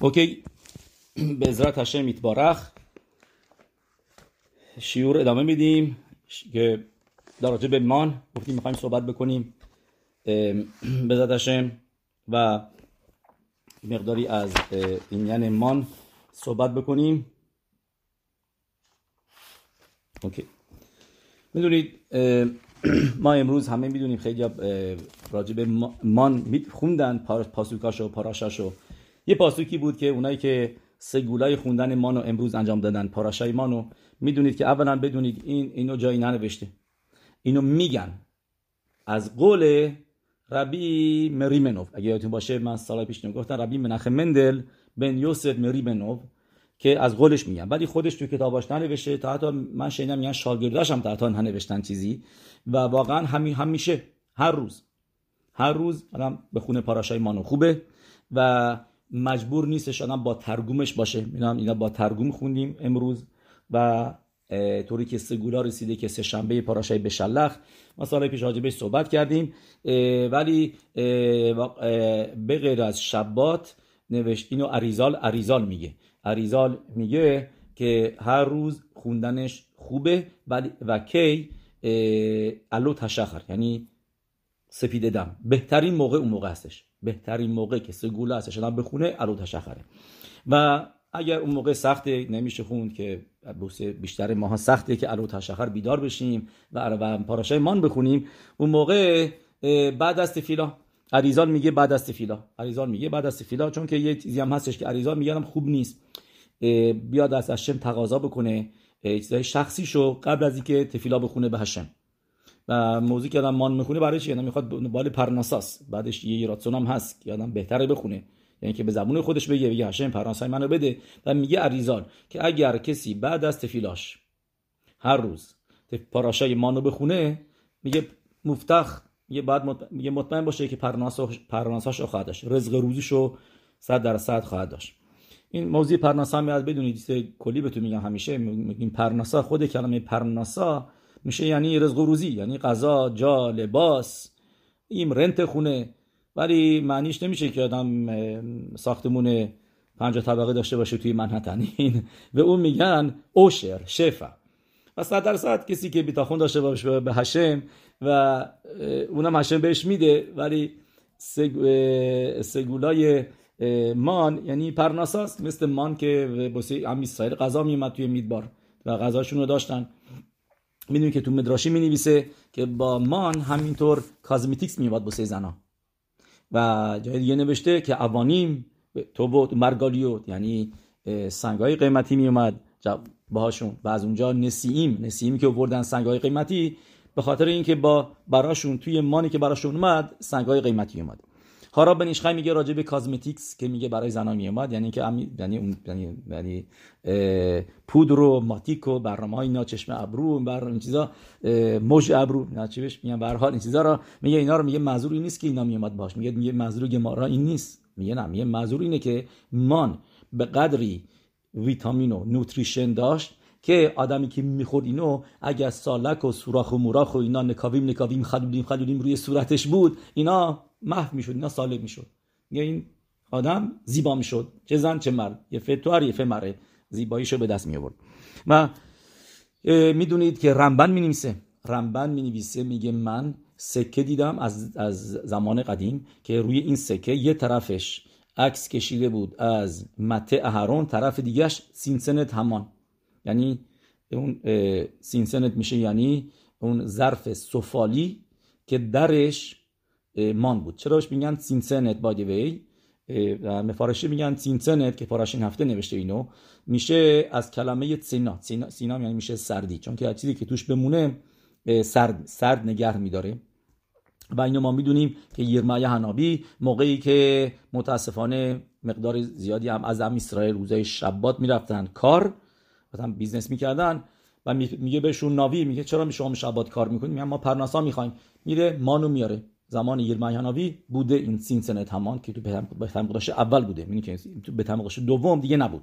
اوکی به عزرت هشم میتبارخ شیور ادامه میدیم که در به مان گفتیم می‌خوایم صحبت بکنیم به هشم و مقداری از این مان صحبت بکنیم اوکی می‌دونید ما امروز همه می‌دونیم خیلی راجع به مان خوندن پاسوکاشو پاراشاشو یه پاسوکی بود که اونایی که سگولای خوندن مانو امروز انجام دادن پاراشای مانو می‌دونید که اولا بدونید این اینو جایی ننوشته. اینو میگن از قول ربی مریمنوف. اگه یادتون باشه من سال پیش گفتم ربی منخه مندل بن یوسف مریمنوف که از قولش میگن. ولی خودش تو کتاباش ننوشته. تا حتی من شنیدم میگن شاگرداش هم تا حتی ننوشتن چیزی. و واقعا همین همیشه هر روز هر روز آدم به خونه پاراشای مانو خوبه. و مجبور نیستش آدم با ترگومش باشه. می‌دونم اینا با ترگوم خوندیم امروز و طوری که سگولا رسیده که سه شنبه پاراشای بشلخ ما سال پیش راجبش صحبت کردیم ولی به غیر از شبات نوشت اینو عریزال عریزال میگه. عریزال میگه که هر روز خوندنش خوبه ولی و کی الو تشخر یعنی سپید دم. بهترین موقع اون موقع هستش. بهترین موقع که سگوله هستش آدم بخونه الو تشخره. و اگر اون موقع سخته نمیشه خوند که بیشتر ماها سخته که الو تشخر بیدار بشیم و پاراشای مان بخونیم. اون موقع بعد از تفیلا. عریزال میگه بعد از تفیلا. عریزال میگه بعد از تفیلا چون که یه چیزی هم هستش که عریزال میگه خوب نیست. بیاد از هشم تقاضا بکنه. چیزای شخصی شو قبل از اینکه تفیلا بخونه به هشم و که آدم مان می‌خونه برای چی؟ می‌خواد بال پرناساس. بعدش یه راتسون هم هست که آدم بهتره بخونه. یعنی که به زبون خودش بگه بگه هشم پرناسای منو بده و میگه عریزال که اگر کسی بعد از تفیلاش هر روز پاراشای مانو بخونه میگه مفتخ میگه بعد. میگه مطمئن باشه که پرناساش پرناساش خواهد داشت. رزق روزیشو 100 درصد خواهد داشت. این موضوع پرناسا میاد بدونید کلی بهتون میگم همیشه. میگیم پرناسا خود کلمه پرناسا میشه یعنی رزق و روزی یعنی غذا جا لباس این رنت خونه. ولی معنیش نمیشه که آدم ساختمون پنج طبقه داشته باشه توی منحتن. این به اون میگن اوشر شفا. و صد درصد کسی که بیتاخون داشته باشه به هشم و اونم هشم بهش میده. ولی سگولای مان یعنی پرناساست مثل مان که بسیار هم اسرائیل غذا میومد توی میدبار و غذاشون رو داشتن. می‌دونی که تو مدراشی می نویسه که با مان همینطور کازمیتیکس میواد بسه زنا. و جای دیگه نوشته که اوانیم تو بود مرگالیوت یعنی سنگای قیمتی میومد باهاشون. و از اونجا نسیم نسیمی که آوردن سنگای قیمتی به خاطر اینکه با براشون توی مانی که براشون اومد سنگای قیمتی اومد. هارا بن میگه راجع به کازمتیکس که میگه برای زنان میومد یعنی که یعنی یعنی یعنی پودر و ماتیک و برنامه های اینا چشم ابرو بر این چیزا موج ابرو نه چی بهش میگن به هر حال این چیزا رو میگه اینا رو میگه منظور نیست که اینا میومد باش میگه میگه منظور گمارا این نیست. میگه نه میگه منظور اینه که مان به قدری ویتامین و نوتریشن داشت که آدمی که می‌خورد اینو اگر سالک و سوراخ و موراخ و اینا نکاویم نکاویم خلودیم خلودیم روی صورتش بود اینا محو می‌شد اینا سالم می‌شد. یا این آدم زیبا می‌شد. چه زن چه مرد. יפה תואר יפה מראה. زیباییشو به دست می آورد و می‌دونید که رمبن می نویسه رمبن می نویسه میگه من سکه دیدم از, از زمان قدیم که روی این سکه یه طرفش عکس کشیده بود از מטה אהרון طرف دیگهش צנצנת המן. یعنی اون צנצנת میشه یعنی اون ظرف سفالی که درش مان بود. چرا میگن سینسنت بادی وی مفارشی میگن سینسنت که این هفته نوشته اینو. میشه از کلمه سینا. سینا, سینا یعنی میشه سردی. چون که چیزی که توش بمونه سرد سرد نگه میداره. و اینو ما می‌دونیم که یرمای هنابی موقعی که متاسفانه مقدار زیادی هم از هم اسرائیل روزای شبات می‌رفتن کار مثلا بیزنس می‌کردن و میگه بهشون ناوی میگه چرا شما شبات کار می‌کنید؟ میگن ما پرناسا می‌خوایم. میره مانو میاره. زمان یرمیاناوی بوده این سین سنه تمام که تو به اول بوده. میگه که تو به دوم دیگه نبود.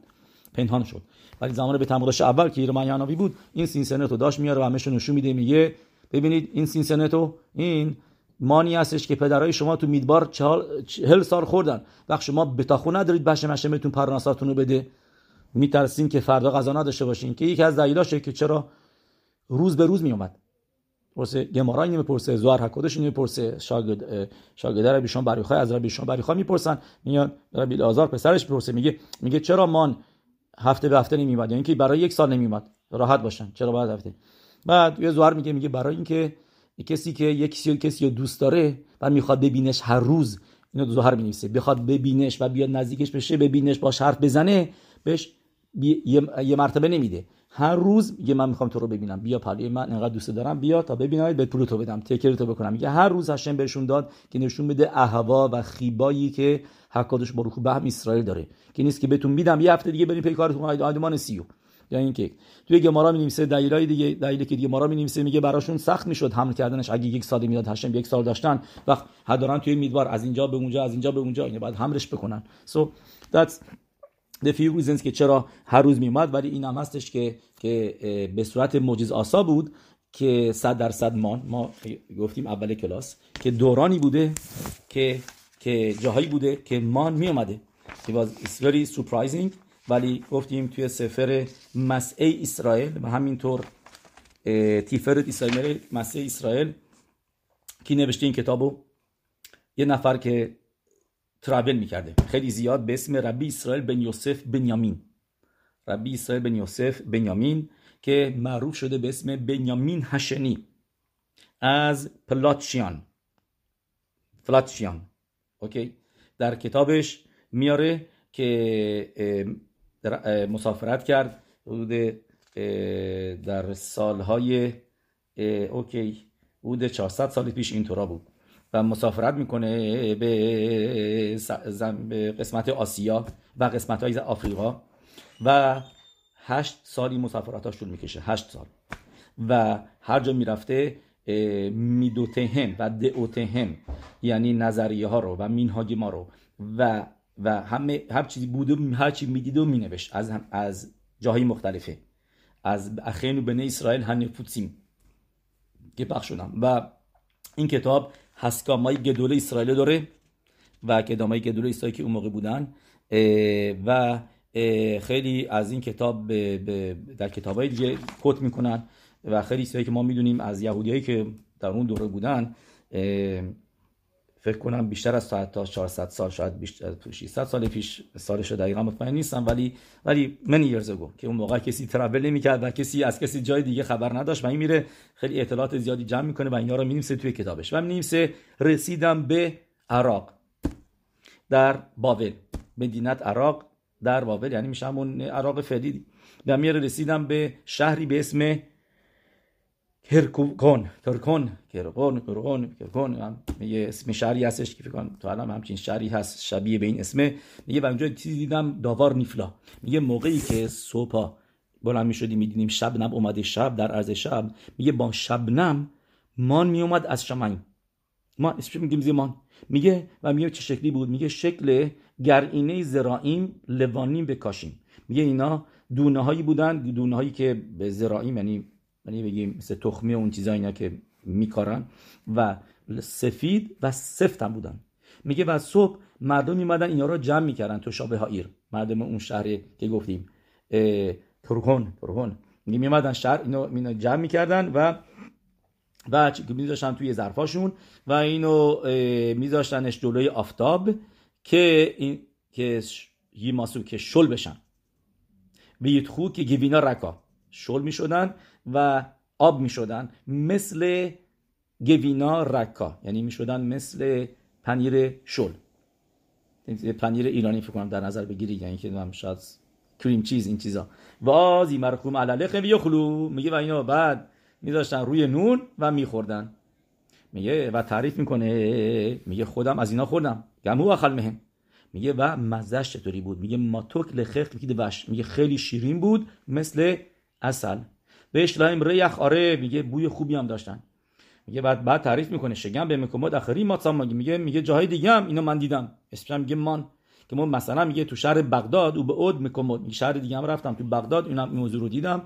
پنهان شد. ولی زمان به اول که یرمیاناوی بود این سین سنه تو داشت میاره و همش نشون میده میگه ببینید این سین سنه تو این مانی هستش که پدرای شما تو میدبار چهل سال خوردن. وقت شما بتاخو ندارید بشه مشمتون پرناساتون رو بده. میترسین که فردا غذا نداشته باشین. که یکی از دلایلاشه که چرا روز به روز میومد پرسه گمارا اینو می‌پرسه زوار اینو می‌پرسه شاگرد شاگرد ربی شما بریخا از ربی شما بریخا می‌پرسن. میاد ربی آزار پسرش می‌پرسه میگه میگه چرا مان هفته به هفته نمیومد یعنی اینکه برای یک سال نمیومد راحت باشن. چرا باید هفته؟ بعد یه زوار میگه میگه برای اینکه کسی که یک کسی کسی رو دوست داره و می‌خواد ببینش هر روز اینو زهر می‌نویسه. بخواد ببینش و بیاد نزدیکش بشه ببینش باش حرف بزنه بهش یه مرتبه نمیده. هر روز میگه من می‌خوام تو رو ببینم. بیا پلی من انقدر دوست دارم. بیا تا ببینم به پول تو بدم. تکر تو بکنم. میگه هر روز هشم بهشون داد که نشون بده אהבה و חיבה ای که הקדוש ברוך הוא به اسرائیل داره. که نیست که بهتون میدم. یه هفته دیگه بریم پی کارتون. آدمان سیو. یا اینکه توی گمارا می نویسه دلیلای دیگه دلیلی که دیگه مارا می نویسه میگه براشون سخت می‌شد حمل کردنش. اگه یک سال می‌داد هشم یک سال داشتن. وقت هدارن توی میدوار از اینجا به اونجا از اینجا به اونجا. اینو بعد حملش بکنن. So that's the few که چرا هر روز میومد ولی این هم هستش که که به صورت معجز آسا بود که صد درصد مان ما گفتیم اول کلاس که دورانی بوده که که جاهایی بوده که مان می اومده it was very surprising ولی گفتیم توی سفر مسعه اسرائیل و همینطور تیفرت اسرائیل مسعه اسرائیل کی نوشته این کتابو؟ یه نفر که ترابل می‌کرده. خیلی زیاد به اسم ربی اسرائیل بن یوسف بنیامین. ربی اسرائیل بن یوسف بنیامین که معروف شده به اسم بنیامین هشنی از پلاتشیان. پلاتشیان. اوکی. در کتابش میاره که مسافرت کرد. حدود در سالهای اوکی حدود 400 سال پیش اینطورا بود. و مسافرت می‌کنه به قسمت آسیا و قسمت های آفریقا و هشت سالی مسافرتاش طول می‌کشه هشت سال. و هر جا می‌رفته میدوتهم و دعوتهم یعنی نظریه ها رو و مینهاج ما رو و و همه هر چیزی بوده هر چی می‌دید و مینوشت از از جاهای مختلفه. از اخین بنی اسرائیل هنفوتسیم که پخش شدم. و این کتاب هسکامای گدول اسرائیل داره و کدامای گدول اسرائیل که اون موقع بودن و خیلی از این کتاب در کتاب های دیگه کت می‌کنن و خیلی چیزایی که ما می‌دونیم از یهودیایی که در اون دوره بودن فکر کنم بیشتر از تا 400 سال شاید بیشتر 600 سال پیش سالش دقیقا مطمئن نیستم ولی ولی من years ago که اون موقع کسی ترابل نمی‌کرد و کسی از کسی جای دیگه خبر نداشت و این میره خیلی اطلاعات زیادی جمع می‌کنه و اینا رو مینیمسه توی کتابش. و مینیمسه رسیدم به عراق. در بابل. مدینت عراق. در بابل یعنی میشه همون عراق فعلی. و میره رسیدم به شهری به اسم کرکون کرکون کرکون کرکون کرکون میگه اسم شهری هستش که فکر تو الان همچین شهری هست شبیه به این اسمه. میگه و اونجا چیزی دیدم داوار نیفلا. میگه موقعی که صبح بلند می‌شدی می‌دیدیم شبنم اومده شب در عرض شب. میگه با شبنم مان میومد از شمعین ما اسمش میگیم زمان میگه و میگه چه شکلی بود؟ میگه شکل گرینه زرائیم لوانیم بکاشیم. میگه اینا دونه هایی بودن دونه هایی که به زرائیم یعنی یعنی بگیم مثل تخمی اون چیزا اینا که میکارن. و سفید و سفت هم بودن. میگه و صبح مردم میمدن اینا رو جمع می‌کردن تو شابه هایر مردم اون شهری که گفتیم. ترکون ترکون میگه میمدن شهر اینو, جمع می‌کردن و و میذاشتن توی ظرفاشون و اینو میذاشتنش جلوی آفتاب که این که یماسو که شل بشن. بیتخو که گوینا رکا. شل می‌شدن و آب می شدن مثل گوینا رکا. یعنی می شدن مثل پنیر شل. پنیر ایرانی فکر کنم در نظر بگیرید یعنی که من شاید کریم چیز این چیزا. وازی مرخوم علله خیلی خلو میگه و اینا بعد میذاشتن روی نون و میخوردن. میگه و تعریف می‌کنه. میگه خودم از اینا خوردم. گمو اخل مهم. میگه و مزش چطوری بود؟ میگه ماتوک لخخ میگه خیلی شیرین بود مثل اصل بهش لایم ریخ آره میگه بوی خوبی هم داشتن. میگه بعد بعد تعریف می‌کنه شگم به مکمود اخری ما میگه میگه جاهای دیگه هم اینو من دیدم. اسمش میگه مان. که ما مثلا میگه تو شهر بغداد او به اود میکمود شهر دیگه هم رفتم تو بغداد اینم موضوع رو دیدم.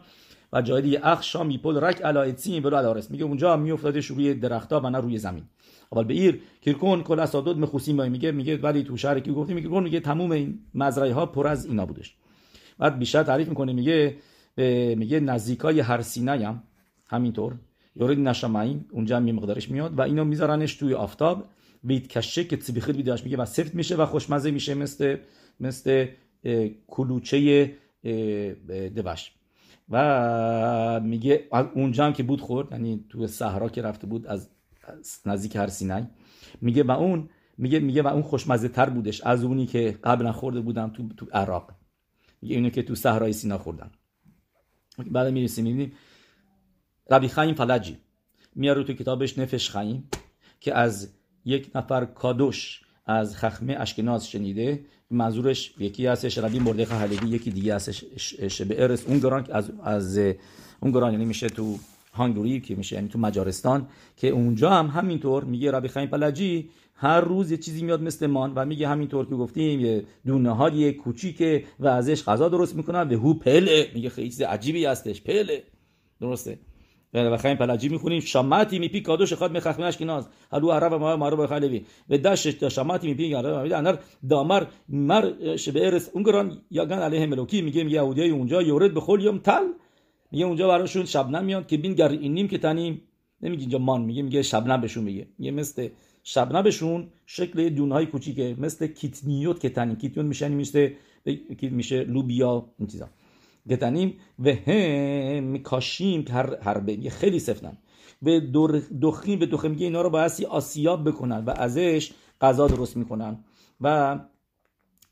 و جای دیگه اخ شام میپل رک علایتسین بلو علارس میگه اونجا میافتادش روی درختها و نه روی زمین. اول به ایر کیرکون کل اسادود مخوسیم میگه میگه ولی تو شهر کی گفتیم؟ میگه میگه تموم این مزرعه ها پر از اینا بودش. بعد بیشتر تعریف می‌کنه میگه میگه نزدیکای هر سینه هم همینطور. یورد نشمعیم اونجا هم مقدارش میاد و اینو میذارنش توی آفتاب. بیت کشه که تبیخیر بیداش میگه و سفت میشه و خوشمزه میشه مثل مثل کلوچه دوش و میگه اونجا هم که بود خورد یعنی تو صحرا که رفته بود از نزدیک هر سینای. میگه و اون میگه میگه و اون خوشمزه تر بودش از اونی که قبلا خورده بودم تو تو عراق. میگه اینو که تو صحرای سینا خوردن. بعد می‌رسیم. می‌بینیم ربی خیم فلجی. میاره تو کتابش نفش خیم که از یک نفر کادوش از خخمه اشکناز شنیده. منظورش یکی هستش ربی مردخ حلیبی یکی دیگه هستش شبه ارس اون از از اون یعنی میشه تو هانگوری که میشه یعنی تو مجارستان که اونجا هم همینطور میگه ربی خیم پلجی هر روز یه چیزی میاد مثل مان و میگه همینطور که گفتیم یه دونه های کوچیکه و ازش غذا درست می‌کنن به هو پله. میگه خیلی چیز عجیبی هستش. پله. درسته. و خیلی پلاجی می‌خونیم. شماتی میپی کادوش خاد مخخمش کناز. هلو عرب ما معروف خالوی و داش شماتی میپی عرب اندر دامر مر شبه ارس اونگران یاگان علیه ملوکی. میگه یهودی اونجا یورد به یوم تل. میگه اونجا براشون شبنم میاد که بین گر اینیم که تنیم. نمیگه اینجا مان. میگه میگه شبنم بهشون میگه. میگه مثل شبنم بهشون شکل دونهای کوچیکه مثل کیتنیوت که تنیم کیتنیوت میشه میشه میشه لوبیا این چیزا. קטנים و هم קשים הרבה خیلی سفتن به دخیم به دخیم میگه اینا رو باید آسیاب بکنن و ازش غذا درست می‌کنن. و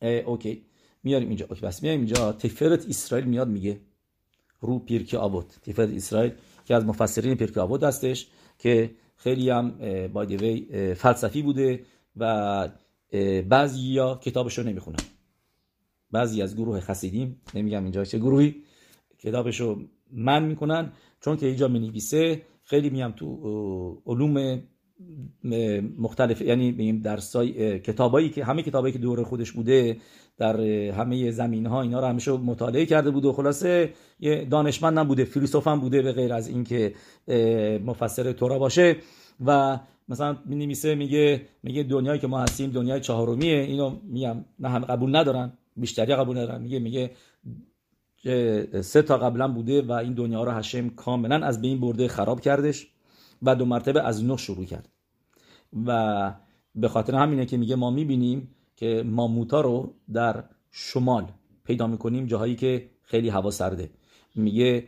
OK. میاریم اینجا. OK بس میاریم اینجا. تفرت اسرائیل میاد میگه. رو פרקי אבות تفرت اسرائیل که از مفسرین פרקי אבות هستش که خیلی هم بایدوی فلسفی بوده و بعضی ها کتابش رو نمی‌خونن. بعضی از گروه خسیدیم نمیگم اینجا چه گروهی کتابشو من می‌کنن چون که اینجا نویسه خیلی میام تو علوم مختلف یعنی میگیم درسای کتابایی که همه کتابایی که دور خودش بوده در همه زمین ها اینا رو همیشه مطالعه کرده بوده و خلاصه یه دانشمند بوده فیلسوف هم بوده به غیر از اینکه مفسر تورا باشه. و مثلا می میگه میگه دنیایی که ما هستیم دنیای چهارمیه. اینو میگم نه هم قبول ندارن بیشتری قبول ندارن. میگه میگه سه تا قبلا بوده و این دنیا رو هشم کاملا از بین برده خراب کردش. و دو مرتبه از نو شروع کرد. و به خاطر همینه که میگه ما می‌بینیم که ماموتا رو در شمال پیدا می‌کنیم جاهایی که خیلی هوا سرده. میگه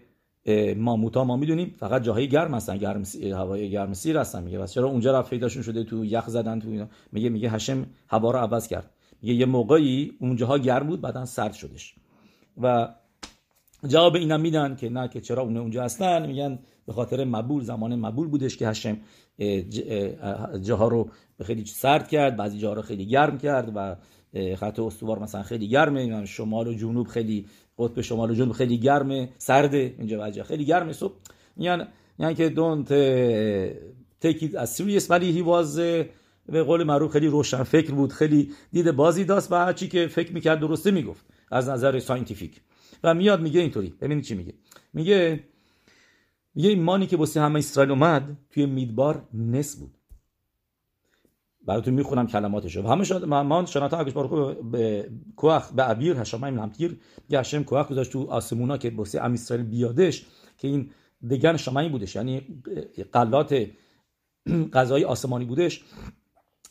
ماموتا ما می‌دونیم فقط جاهای گرم هستن گرم هوای گرم سیر هستن. میگه بس چرا اونجا رفت پیداشون شده تو یخ زدن تو اینا؟ میگه میگه هشم هوا رو عوض کرد. میگه یه موقعی اونجاها گرم بود بعدا سرد شدش. و جواب اینا میدن که نه که چرا اون اونجا هستن. میگن به خاطر مبول زمان مبول بودش که هشم جاها رو خیلی سرد کرد بعضی جاها رو خیلی گرم کرد و خط استوار مثلا خیلی گرمه شمال و جنوب خیلی قطب شمال و جنوب خیلی گرمه سرده اینجا وجه خیلی گرمه. صبح یعنی یعنی که دونت take as serious ولی he was به قول معروف خیلی روشن فکر بود خیلی دید بازی داشت و هرچی که فکر می‌کرد درسته می‌گفت از نظر scientific و میاد میگه اینطوری. ببینید چی میگه. میگه این مانی که واسه עם ישראל اومد توی מדבר נס بود. براتون می‌خونم کلماتشو. و همه شد مان שנתן הקדוש ברוך הוא כוח באוויר השמים להמטיר גשם כוח گذاشت تو آسمونا که واسه עם ישראל بیادش که این دگن شمایی بودش. یعنی قلات غذای آسمانی بودش.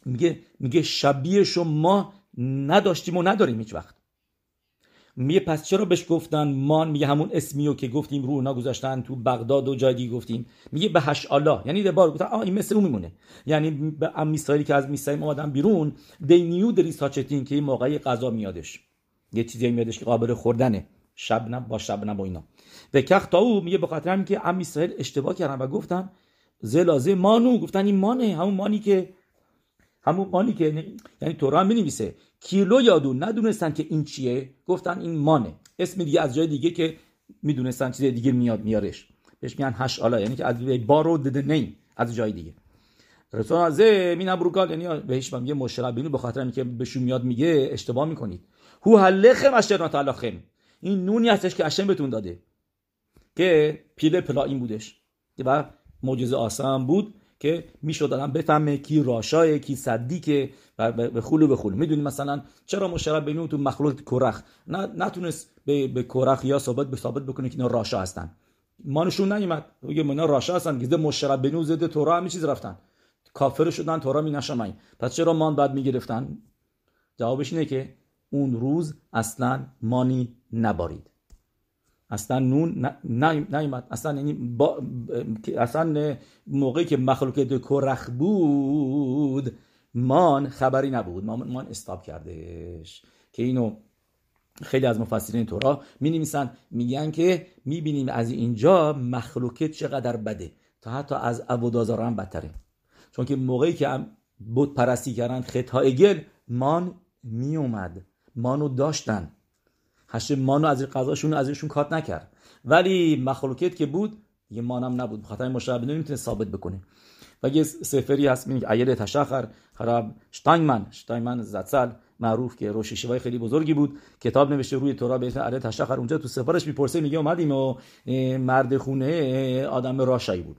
میگه میگه شبیهش ما نداشتیم و نداریم هیچ وقت. میگه پس چرا بهش گفتن؟ مان میگه همون اسمیو که گفتیم رو اونا گذاشتن تو بغداد و جای دیگه گفتیم. میگه به هش الله یعنی ده بار گفتن آ این مثل اون میمونه. یعنی به ام میسایلی که از میسایل اومدن بیرون دی نیو دری ساچتین که این موقعی غذا میادش. یه چیزی میادش که قابل خوردنه. شب با شب با اینا. به کخ تا او میگه به خاطر که ام اسرائیل اشتباه کردن و گفتن زلازه مانو. گفتن این مانه همون مانی که همون مانی که یعنی تورا هم بنویسه کیلو یادون ندونستن که این چیه؟ گفتن این مانه. اسم دیگه از جای دیگه که می‌دونستن چیز دیگه میاد میارش. بهش میگن هش آلا. یعنی که از بارو دده نی از جای دیگه. رسول از می نبروکال یعنی بهش میگه مشربینو به خاطر اینکه بهشون میاد میگه اشتباه می‌کنید. هو حلخم اشترنا تعلخم این نونی هستش که اشم بهتون داده. که پیله پلا این بودش. و معجزه آسان بود. که می‌شد آدم بفهمه کی راشای کی صدیکه و به خلو به خلو می‌دونی مثلا چرا مشرب بینو تو مخلوق کرخ نتونست به, به کرخ یا ثابت به ثابت بکنه که اینا راشا هستن. مانشون نیومد. میگه اینا راشا هستن. گیزه مشرب بینو زده تورا همه چیز رفتن. کافر شدن تورا می نشمای پس چرا مان بعد می‌گرفتن جوابش اینه که اون روز اصلا مانی نبارید. اصلا نون نیومد اصلا یعنی با اصلا موقعی که مخلوق کرخ بود مان خبری نبود. مان, مان استاب کردش. که اینو خیلی از مفسرین تورا می نویسن میگن که می‌بینیم از اینجا مخلوقه چقدر بده. تا حتی از ابودازارا هم بدتره. چون که موقعی که بود پرستی کردن خطا گل مان میومد مانو داشتن. هشت مانو از قضاشون ازشون کات نکرد. ولی مخلوقیت که بود یه مانم نبود. بخاطر مشابه نمی‌تونه ثابت بکنه. و یه سفری هست میگه ایل تشخر خراب شتاینمن شتاینمن زتسل معروف که روشیشوای خیلی بزرگی بود. کتاب نوشته روی تورا به اسم تشخر. اونجا تو سفارش می‌پرسه میگه اومدیم و مرد خونه آدم راشایی بود.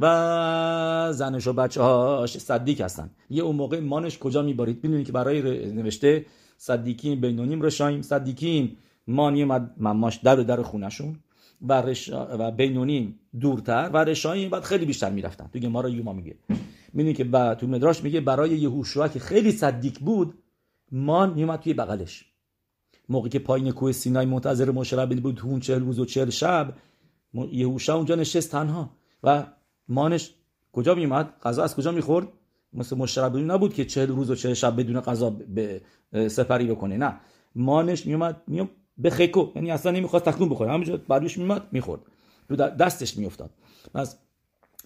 و زنش و بچه هاش صدیق هستن. یه اون موقع مانش کجا میبارید؟ ببینید که برای نوشته صدیکیم بینونیم رشایم صدیکیم مانی مماش در در خونشون و, رشا و بینونیم دورتر و رشایم بعد خیلی بیشتر می‌رفتن. تو ما را یوما میگه. می‌دونی که با تو مدراش میگه برای یهوشوا که خیلی صدیق بود مان میومد توی بغلش. موقعی که پایین کوه سینای منتظر مشرب بود اون چهل روز و چهل شب یهوشا اونجا نشست تنها. و مانش کجا میومد غذا از کجا می‌خورد؟ مثل مشربونی نبود که چهل روز و چهل شب بدون غذا به سپری بکنه نه. مانش میومد میوم به خیکو یعنی اصلا نمی‌خواست تخنون بخوره. همونجا بعدش میومد می‌خورد. رو دستش میافتاد. پس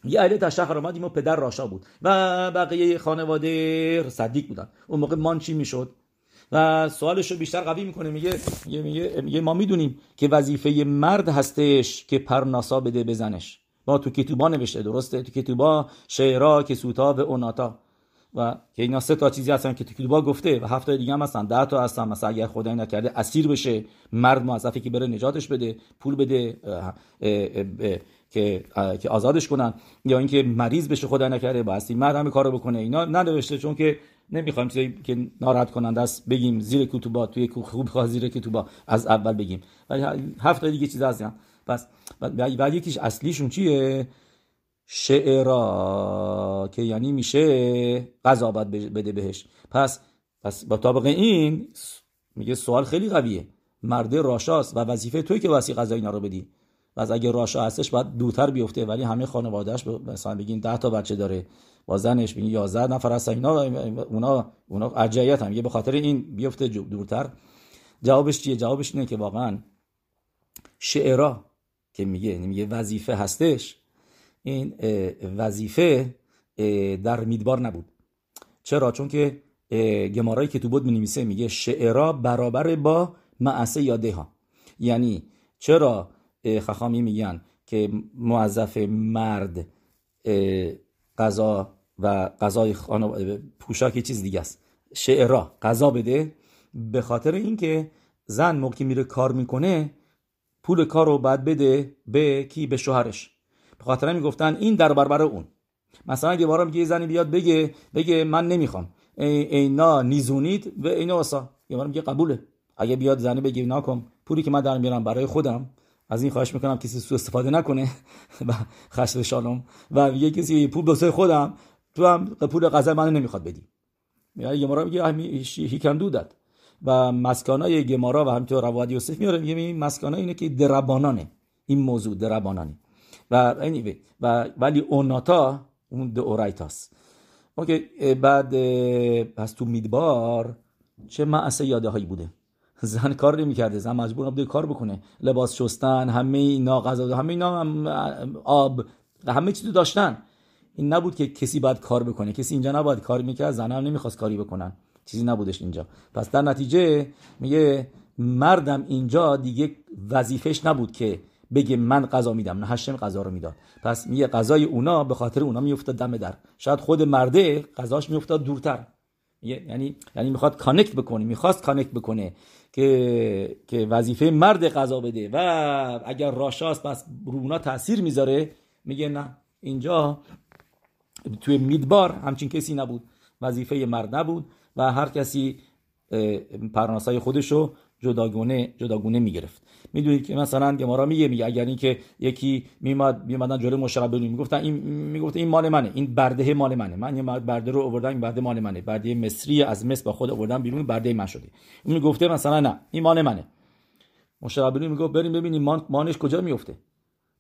یه اهل تشخر آمد پدر راشا بود. و بقیه خانواده صدیق بودن. اون موقع مان چی می‌شد؟ و سوالش رو بیشتر قوی می‌کنه. میگه میگه, ما می‌دونیم که وظیفه مرد هستش که پرناسا بده بزنش ما تو کتوبا نوشته درسته؟ تو کتوبا شعرا کسوتا و اوناتا. و که اینا سه تا چیزی هستن که تو کتوبا گفته و هفته دیگه هم هستن ده تا هستن. مثلا اگر خدای نکرده اسیر بشه مرد موظفه که بره نجاتش بده پول بده که که آزادش کنن. یا اینکه مریض بشه خدای نکرده باستی مرد همه کارو بکنه. اینا ننوشته چون که نمی‌خوایم چیزی که ناراحت کننده است بگیم زیر کتوبا توی خوب زیر کتوبا. از اول بگیم. ولی هفته دیگه چیز هستن. پس بعد یکیش اصلیشون چیه؟ شعرا که یعنی میشه قضاوت بده بهش. پس پس با طابق این میگه سوال خیلی قویه. مرده راشاست و وظیفه توی که واسه قضا اینا رو بدی. و از اگه راشا هستش باید دورتر بیفته ولی همه خانوادهش مثلا بگین 10 تا بچه داره. با زنش بگین 11 نفر هستن. اینا اونا اونا ارجعیت هم. یه به خاطر این بیفته دورتر. جوابش چیه؟ جوابش اینه که واقعا شعرا که میگه یعنی میگه وظیفه هستش. این وظیفه در میدبار نبود. چرا؟ چون که گمارایی که تو بود می میگه شعرا برابر با معسه یاده ها یعنی چرا خخامی میگن که موظف مرد غذا و غذای پوشاک چیز دیگه است. شعرا غذا بده به خاطر اینکه زن موقعی میره کار می‌کنه پول کار رو بعد بده به کی؟ به شوهرش. به خاطر می‌گفتن این در برابر اون. مثلا اگه بارا میگه زنی بیاد بگه بگه من نمی‌خوام. اینا نیزونید و اینا واسا. یه بارا میگه قبوله. اگه بیاد زنی بگه ناکن پولی که من در میارم برای خودم. از این خواهش می‌کنم کسی سو استفاده نکنه. و خشم شالوم. و یه کسی پول بسای خودم تو هم پول غذا منو نمی‌خواد بدی. یه مورا میگه هی کن دودت و مسکانای گمارا و همینطور رواد یوسف میاره میگه این مسکانای اینه که دربانانه. این موضوع دربانانی و و ولی اوناتا اون دورایتاس اوکی بعد پس تو میدبار چه معسه یاده هایی بوده؟ زن کار نمی‌کرده زن مجبور بوده کار بکنه. لباس شستن همه اینا غذا همه اینا هم آب همه چیزو داشتن. این نبود که کسی باید کار بکنه. کسی اینجا نباید کار می‌کرد زن هم نمی‌خواست کاری بکنن. چیزی نبودش اینجا. پس در نتیجه میگه مردم اینجا دیگه وظیفش نبود که بگه من غذا میدم. نه هشم غذا رو می‌داد. پس میگه غذای اونا به خاطر اونا میافتاد دم در. شاید خود مرده غذاش میافتاد دورتر. یعنی یعنی می‌خواد connect بکنه می‌خواست connect بکنه که که وظیفه مرد قضا بده. و اگر רשע است پس رونا تاثیر می‌ذاره. میگه نه اینجا توی מדבר همچین کسی نبود. وظیفه مرد نبود. و هر کسی פרנסה ی خودشو جداگونه جداگونه می‌گرفت. می‌دونید که مثلا گمارا میگه میگه اگر اینکه یکی میماد میمدن جلوی مشرب می‌گفتن این می‌گفت این مال منه این برده مال منه. من یه برده رو آوردم این برده مال منه. برده مصری از مصر با خود آوردم بیرون برده من شده. اون می‌گفته مثلا نه این مال منه. مشرب می‌گفت بریم ببینیم مان مانش کجا میفته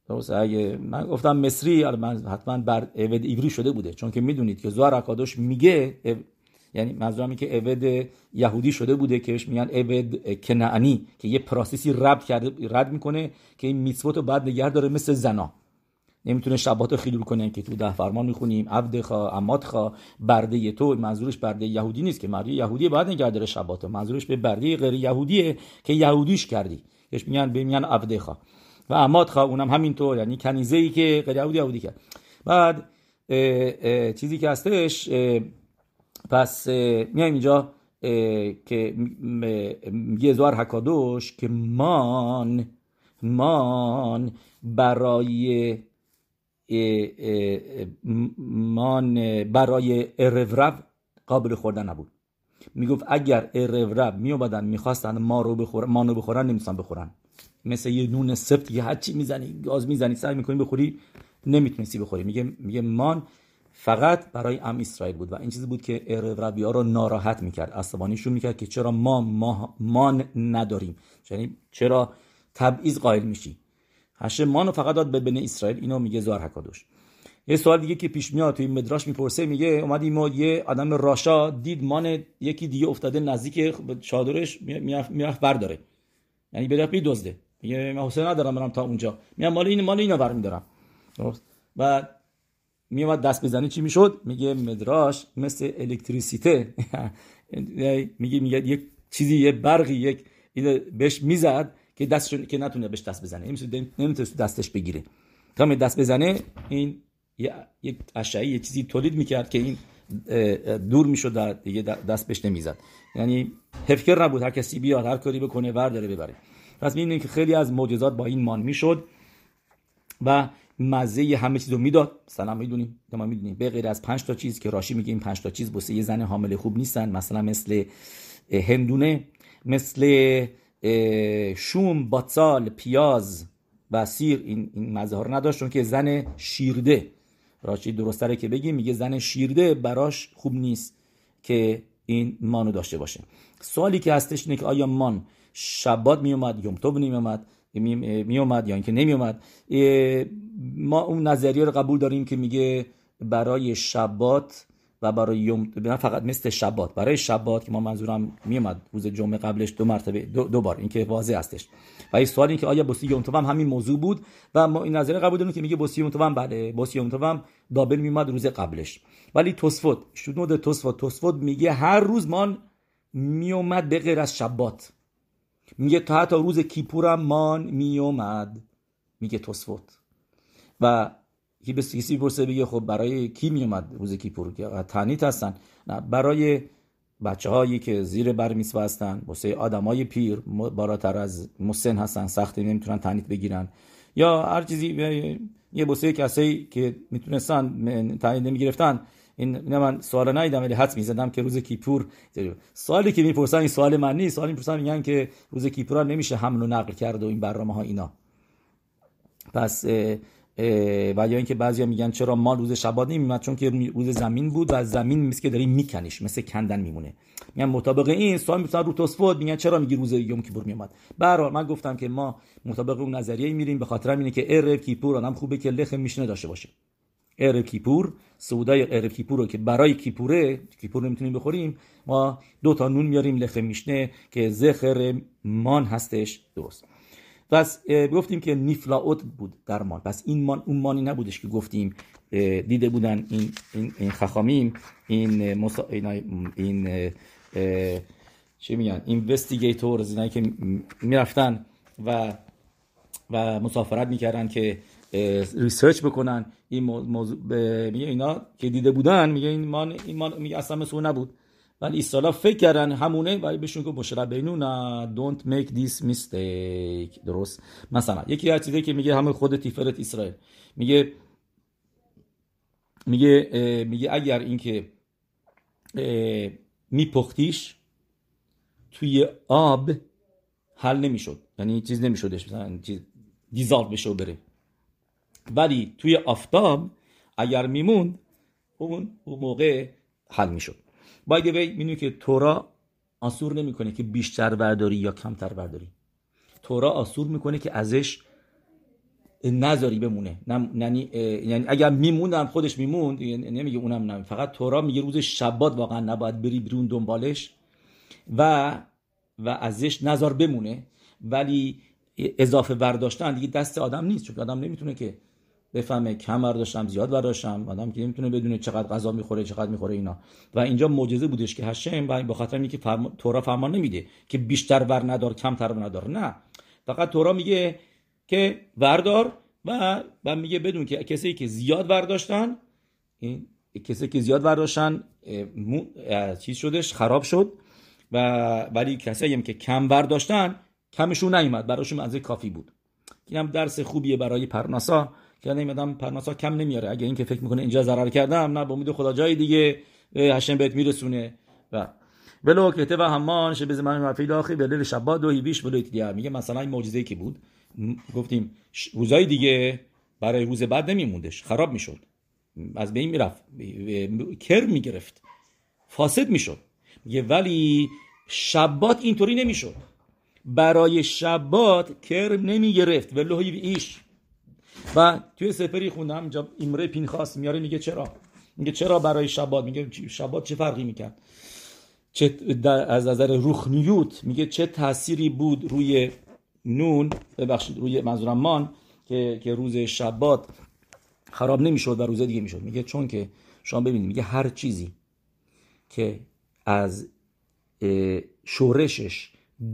درست اگه من گفتم مصری من حتما بر اود ایوری شده بوده. چون که می‌دونید که زوار اکادوش میگه یعنی منظورم که اود یهودی شده بوده که میگن اود کنعانی که یه پراسسی رد کرده رد می‌کنه که این میتوت رو بعد نگه داره مثل زنا. نمی‌تونه شبات خیلول کنه که تو ده فرمان می‌خونیم عبد خوا امات خوا برده تو منظورش برده یهودی نیست که مرد یهودی بعد نگه داره شبات منظورش به برده غیر یهودیه که یهودیش کردی. بهش میگن به میگن عبد خوا. و امات خوا اونم همینطور یعنی کنیزه ای که غیر یهودی یهودی کرد. بعد چیزی که هستش پس میایم اینجا که میگه زوار حکادوش که مان مان برای مان برای ارورب قابل خوردن نبود. می‌گفت اگر ارورب میومدن می‌خواستن ما رو بخورن ما رو بخورن نمیستن بخورن. مثل یه نون سفت که هرچی می‌زنی گاز می‌زنی سعی می‌کنی بخوری نمی‌تونستی بخوری. میگه میگه مان فقط برای ام اسرائیل بود و این چیزی بود که ربی ها رو ناراحت می‌کرد عصبانیشون می‌کرد که چرا ما ما نداریم؟ یعنی چرا تبعیض قائل میشی؟ هشه مان فقط داد به بن اسرائیل اینو میگه زوار حکادوش. یه سوال دیگه که پیش میاد توی مدراش می‌پرسه میگه اومدیم ما یه آدم راشا دید مان یکی دیگه افتاده نزدیک چادرش می‌رفت برداره. یعنی بره دزده میگه من حوصله ندارم برم تا اونجا. میام مال این مال اینو برمیدارم. و میومد دست بزنی چی می‌شد؟ میگه مدراش مثل الکتریسیته. میگه میگه یک چیزی یه برقی یک بهش می‌زد که دستش که نتونه بهش دست بزنه. نمی‌تونه دستش بگیره. تا دست بزنه این یک اشعه یه چیزی تولید می‌کرد که این دور می‌شد دیگه دست بهش نمی‌زد. یعنی هفکر نبود. هر کسی بیاد هر کاری بکنه داره ببره. پس می‌بینیم که خیلی از معجزات با این مان می‌شد و مزه همه چیز رو می‌داد مثلا می‌دونیم ما می‌دونیم. به غیر از پنج تا چیز که راشی میگه این پنج تا چیز بسه یه زن حامل خوب نیستن. مثلا مثل هندونه مثل شوم باتسال پیاز و سیر. این, این مزه ها رو نداشت چون که زن شیرده. راشی درستره که بگیم میگه زن شیرده براش خوب نیست که این مانو داشته باشه. سوالی که هستش اینه که آیا مان شبات میومد یوم توب نمیومد می اومد یا اینکه نمی اومد ما اون نظریه رو قبول داریم که میگه برای شبات و برای یوم نه فقط مثل شبات. برای شبات که ما منظورم میومد روز جمعه قبلش دو مرتبه دو, دو بار. اینکه واضح هستش. و این سوال این که آیا بوسی یوم توام همین موضوع بود؟ و ما این نظریه قبول داریم که میگه بوسی یوم توام بله بوسی یوم توام دابل میومد روز قبلش. ولی توسفوت شنود توسفوت توسفوت میگه هر روز ما میومد به غیر از شبات. میگه تا حتی روز کیپورم مان میومد. میگه توسفوت و کی کسی پرسه بگه خب برای کی میومد روز کیپور؟ تنیت هستن. نه برای بچه هایی که زیر بر میسوا هستن واسه آدمای پیر بالاتر از مسن هستن سختی نمی‌تونن تنیت بگیرن. یا هر چیزی یه بوسه کسایی که می‌تونستن تنیت نمی‌گرفتن این نه من سوال نیدم ولی حد می‌زدم که روز کیپور سوالی که می‌پرسن این سوال من نیست. سوالی می‌پرسن میگن که روز کیپور نمیشه حمل و نقل کرد و این برنامه ها اینا. پس و یا اینکه بعضیا میگن چرا ما روز شبات نمیمد چون که روز زمین بود و زمین میسه که داری میکنیش مثل کندن میمونه. میگن مطابق این سوال می‌پرسن رو توسفوت میگن چرا میگی روز یوم کیپور میومد به من گفتم که ما مطابق اون نظریه میریم به خاطر اینه که ار کیپور آدم خوبه که لخ میشنه داشته باشه. ار کیپور سودای ار کیپور رو که برای کیپوره کیپور نمی‌تونیم بخوریم ما دو تا نون میاریم لخ میشنه که زخر مان هستش درست. پس گفتیم که نیفلاوت بود در مان. پس این مان اون مانی نبودش که گفتیم دیده بودن این این, این خخامیم این مسا... این, این چی میگن؟ investigators اینایی که می‌رفتن و و مسافرت می‌کردن که research بکنن. این موضوع میگه اینا که دیده بودن میگه این مان این مان میگه اصلا مثل نبود. ولی اسرائیل فکر کردن همونه ولی بهشون گفت משה רבינו نه don't make this mistake. درست. مثلا یکی از چیزایی که میگه همه خود تیفرت اسرائیل. میگه میگه میگه اگر اینکه میپختیش توی آب حل نمی‌شد. یعنی چیز نمیشدش. مثلا چیز دیزالو بشه و بره. ولی توی آفتاب اگر میموند اون اون موقع حل می‌شد. باید وی می‌دونی که تورا آسور نمی‌کنه که بیشتر برداری یا کمتر برداری. تورا آسور می‌کنه که ازش نذاری بمونه. یعنی یعنی اگر میموندم خودش میموند یعنی نمیگه اونم نه. فقط تورا میگه روز شبات واقعا نباید بری بیرون دنبالش و و ازش نظر بمونه. ولی اضافه برداشتن دیگه دست آدم نیست چون آدم نمی‌تونه که بفهمه کم برداشتم زیاد برداشتم. آدم که نمی‌تونه بدونه چقدر غذا می‌خوره چقدر می‌خوره اینا. و اینجا معجزه بودش که هشم به خاطر اینکه فرما... تورا فرمان نمیده که بیشتر ور ندار کمتر ور ندار. نه. فقط تورا میگه که وردار و و میگه بدون که کسی که زیاد برداشتن این کسی که زیاد برداشتن چیز شدش خراب شد. و ولی کسایی هم که کم برداشتن کمشون نیومد. براشون از کافی بود. این هم درس خوبیه برای پرناسا. که نمیدم پرناسا کم نمیاره. اگه این که فکر می‌کنه اینجا ضرر کردم نه با امید خدا جای دیگه هشم بهت میرسونه. و ولو کته و همان شب زمان مفیل آخی به لیل شبا دو بیش ولو میگه مثلا این معجزه که بود گفتیم روزای دیگه برای روز بعد نمیموندش. خراب می‌شد. از بین می‌رفت. کر می‌گرفت. فاسد می‌شد. میگه ولی شبات اینطوری نمی‌شد. برای شبات کرم نمی‌گرفت. ولوی ایش و توی سفری خوندم اینجا ایمره پینخاس میاره میگه چرا؟ میگه چرا برای شبات میگه شبات چه فرقی می‌کرد؟ چه از نظر روخنیوت میگه چه تأثیری بود روی نون ببخشید روی منظورم که که روز شبات خراب نمی‌شد و روز دیگه می‌شد. میگه چون که شما ببینید میگه هر چیزی که از شورشش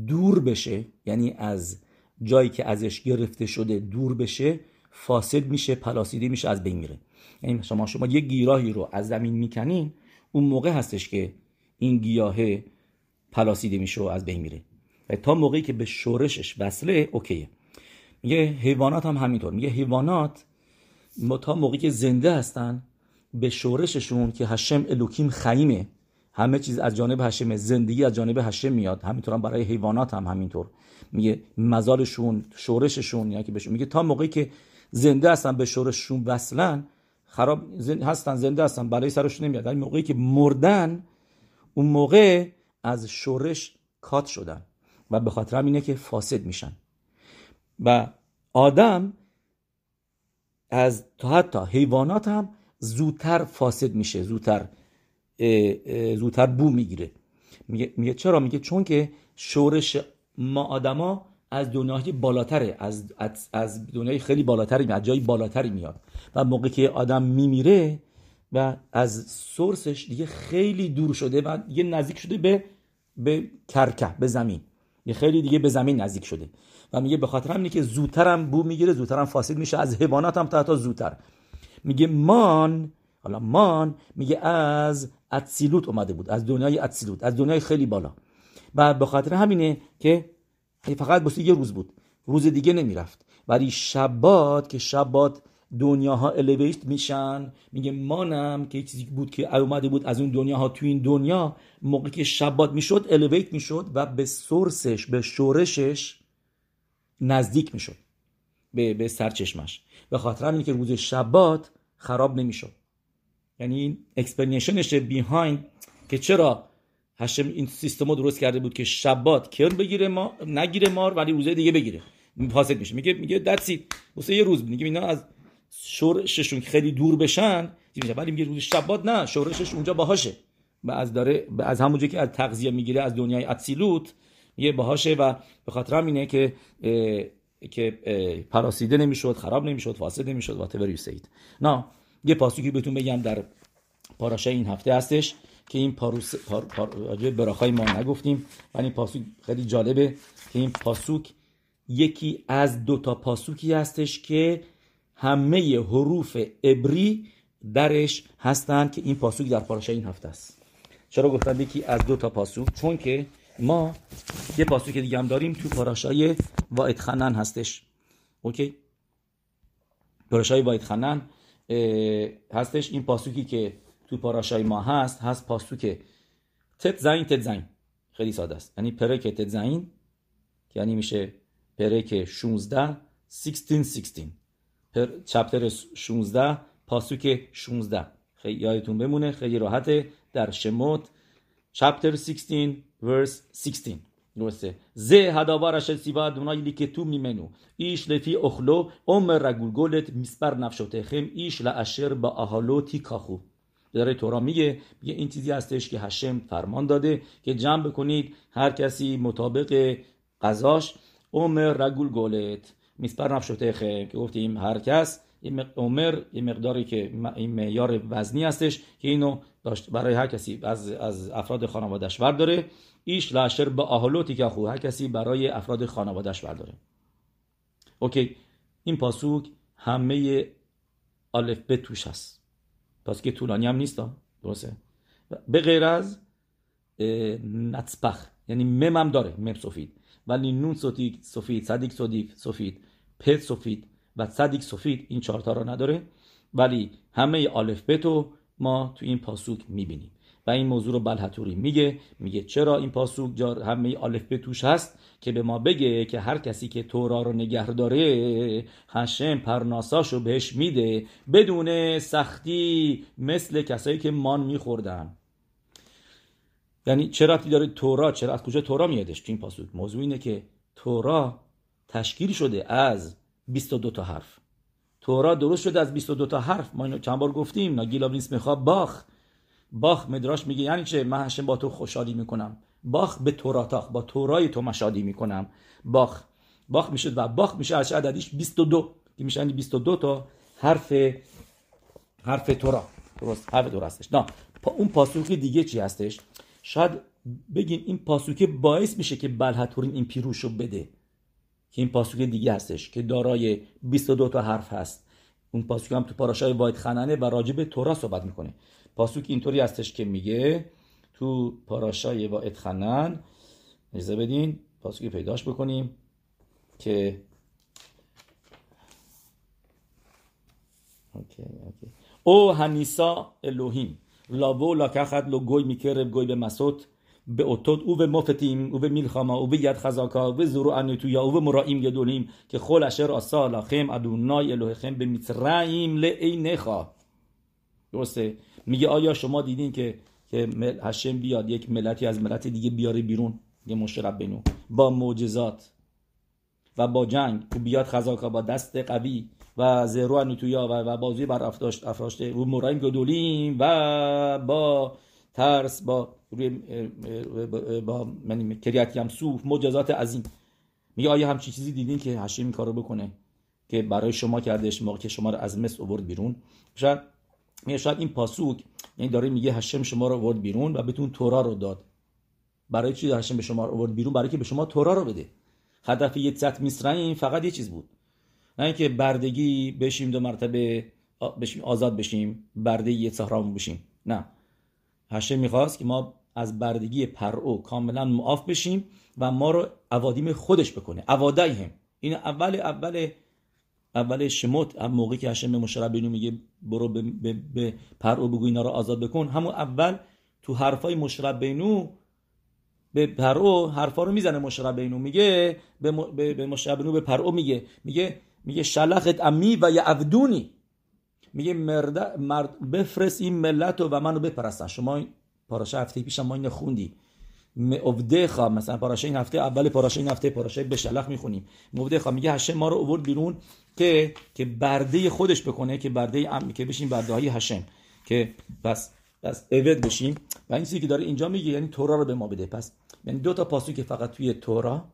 دور بشه یعنی از جایی که ازش گرفته شده دور بشه فاسد میشه پلاسیده میشه از بین میره. یعنی شما شما یه گیاهی رو از زمین می‌کنین اون موقع هستش که این گیاه پلاسیده میشه و از بین میره. و تا موقعی که به شورشش وصله اوکیه. میگه حیوانات هم همینطور. میگه حیوانات تا موقعی که زنده هستن به شورششون که هشم الوکیم خیمه همه چیز از جانب هشمه زندگی از جانب هشم میاد. همینطور هم برای حیوانات هم همینطور. میگه مزالشون شورششون یعنی که بهشون میگه تا موقعی که زنده هستن به شورششون وصلن خراب هستن زنده هستن برای سرشون نمیاد. ولی موقعی که مردن اون موقع از شورش کات شدن و به خاطر اینه که فاسد میشن. و آدم از تا حتی حیوانات هم زودتر فاسد میشه زودتر زودتر بو می‌گیره. میگه, میگه چرا؟ میگه چون که شورش ما آدما از دنیای بالاتره از, از, دنیای خیلی بالاتری میاد جای بالاتری میاد. و موقعی که آدم میمیره و از سورسش دیگه خیلی دور شده و دیگه نزدیک شده به به کرکه به زمین. یه خیلی دیگه به زمین نزدیک شده. و میگه به خاطر همینه که زودترم بو می‌گیره زودترم فاسد میشه از حیوانات هم تا زودتر. میگه مان حالا مان میگه از اتسیلوت اومده بود از دنیای اتسیلوت از دنیای خیلی بالا. و به خاطر همینه که فقط بسید یه روز بود. روز دیگه نمی‌رفت. ولی شبات که شبات دنیاها الیویت میشن میگه مانم که چیزی بود که اومده بود از اون دنیاها تو این دنیا موقعی که شبات می‌شد الیویت می‌شد و به سورسش به شورشش نزدیک می‌شد. به به سرچشمش. به خاطر همینه که روز שבת خراب نمی‌شد. یعنی این explanation ش behind که چرا هشم این سیستم رو درست کرده بود که שבת کرم بگیره ما نگیره مار ولی روزه دیگه بگیره. فاسد میشه. میگه میگه that's why واسه یه روز میگه اینا از שורש شون خیلی دور بشن ولی میگه روز שבת نه שורש ش اونجا باهاشه. و از داره از همونجا که از تغذیه می‌گیره از دنیای אצילות یه باهاشه و به خاطر اینه که که پراسیده نمی‌شد خراب نمی‌شد فاسد نمی‌شد واتور یو سید نه یه پاسوکی بهتون بگم در پاراشه این هفته هستش. که این پاروس پار، پار، براخای ما نگفتیم ولی این پاسوک خیلی جالبه که این پاسوک یکی از دو تا پاسوکی هستش که همه حروف ابری درش هستن که این پاسوک در پاراشه این هفته است. چرا گفتم یکی از دو تا پاسوک؟ چون که ما یه پاسوک دیگه هم داریم تو پاراشای واید خنن هستش. اوکی؟ پاراشای واید خنن هستش. این پاسوکی که تو پاراشای ما هست هست پاسوک تت زین تت زین خیلی ساده است. یعنی پرک تت زین یعنی میشه پرک 16 16 16 پر چپتر 16 پاسوک 16 خیلی یادتون بمونه خیلی راحته. در شموت چپتر 16 ورس 16 درسته. زه هداوارش سیوا دونای که تو میمنو. ایش لفی اخلو عمر رگولگولت میسپر نفشوتخم ایش لاشر با اهالوتی کاخو داره تورا. میگه میگه این چیزی هستش که هشم فرمان داده که جمع بکنید هر کسی مطابق قضاش. عمر رگول گولت. میسپر نفشوتخم که گفتیم هر کس عمر یه مقداری که این معیار وزنی هستش که اینو داشت برای هر کسی از, از افراد خانوادهش داره ایش لاشر با اهالوتی که خو هر کسی برای افراد خانوادهش داره اوکی. این پاسوک همه الف به توش هست. پس که طولانی هم نیست درسته. به غیر از نتسپخ. یعنی مم هم داره مم سفید. ولی نون سفید سفید صدیق سفید سفید پت سفید و صدیق سفید این چهارتا رو نداره. ولی همه آلف بتو ما تو این پاسوک می‌بینیم. و این موضوع رو بلحتوری میگه. میگه چرا این پاسوک همه آلف به توش هست که به ما بگه که هر کسی که تورا رو نگه داره هشم پرناساشو بهش میده بدون سختی مثل کسایی که مان میخوردن. یعنی چرا داره تورا؟ چرا از کجا تورا میادش تو این پاسوک موضوع اینه که تورا تشکیل شده از 22 تا حرف. تورا درست شده از 22 تا حرف. ما اینو چند بار گفتیم. ناگیلا نیست می‌خواد باخ باخ مدراش میگه یعنی چه؟ من هشم با تو خوشحالی می‌کنم. باخ به توراتاخ با تورای تو مشادی می‌کنم. باخ. باخ میشه و باخ میشه از عددیش 22 که میشه یعنی 22 تا حرف حرف تورا. درست حرف تورا هستش. نه اون پاسوک دیگه چی هستش؟ شاید بگیم این پاسوک باعث میشه که بلحتورین این پیروشو بده. که این پاسوک دیگه هستش که دارای 22 تا حرف هست. اون پاسوک هم تو پاراشای واید خننه و راجب تورا صحبت می‌کنه. پاسوک اینطوری هستش که میگه تو پاراشای با اتخنن اجازه بدین پاسوکی پیداش بکنیم که او هنیسا الوهیم لابو لاکخت لو گوی میکرب گوی به مسوت به اوتود او به مفتیم او به میلخاما او به ید خزاکا او به زرو انتویا او به مرائیم گدولیم که خول اشر آسا خیم ادونای الوهخم به میترائیم لعینخا درسته؟ میگه آیا شما دیدین که که هشم بیاد یک ملتی از ملت دیگه بیاره بیرون؟ یه مشرب بینو با معجزات و با جنگ و بیاد خزاکا با دست قوی و زیرو نتویا و, و بازوی بر افراشته. و مرایم گدولیم و با ترس با روی با من کریت یمسوف معجزات عظیم. میگه آیا همچین چیزی دیدین که هشم این کارو بکنه؟ که برای شما کردش موقع که شما رو از مصر آورد بیرون؟ شاید میگه شاید این پاسوک یعنی داره میگه هشم شما رو آورد بیرون و بهتون تورا رو داد. برای چی هشم به شما رو آورد بیرون؟ برای که به شما تورا رو بده. هدف יציאת מצרים فقط یه چیز بود. نه اینکه بردگی بشیم دو مرتبه بشیم آزاد بشیم برده یه سهرام بشیم. نه. هشم می‌خواست که ما از بردگی پرو کاملا معاف بشیم و ما رو עבדים خودش بکنه. عوادای هم این اول اول اول شموت هم موقعی که هشم به רבינו میگه برو به, به, به پرو بگو اینا رو آزاد بکن. همون اول تو حرفای משה רבינו به پرو حرفا رو می‌زنه משה רבינו میگه به, به, به משה רבינו به پرو میگه. میگه میگه שלח את עמי ויעבדוני میگه مرد, مرد بفرست این ملت و منو بپرستن. شما פרשה هفته پیش ما اینو خوندی. مبدخا مثلا פרשה این هفته اول פרשה این هفته פרשה בשלח می‌خونیم. مبدخا میگه هشم ما رو آورد بیرون. که که برده خودش بکنه که برده ام که بشیم برده های هشم که بس بس اوید بشیم و این چیزی که داره اینجا میگه یعنی تورا رو به ما بده. پس یعنی دو تا پاسو که فقط توی تورا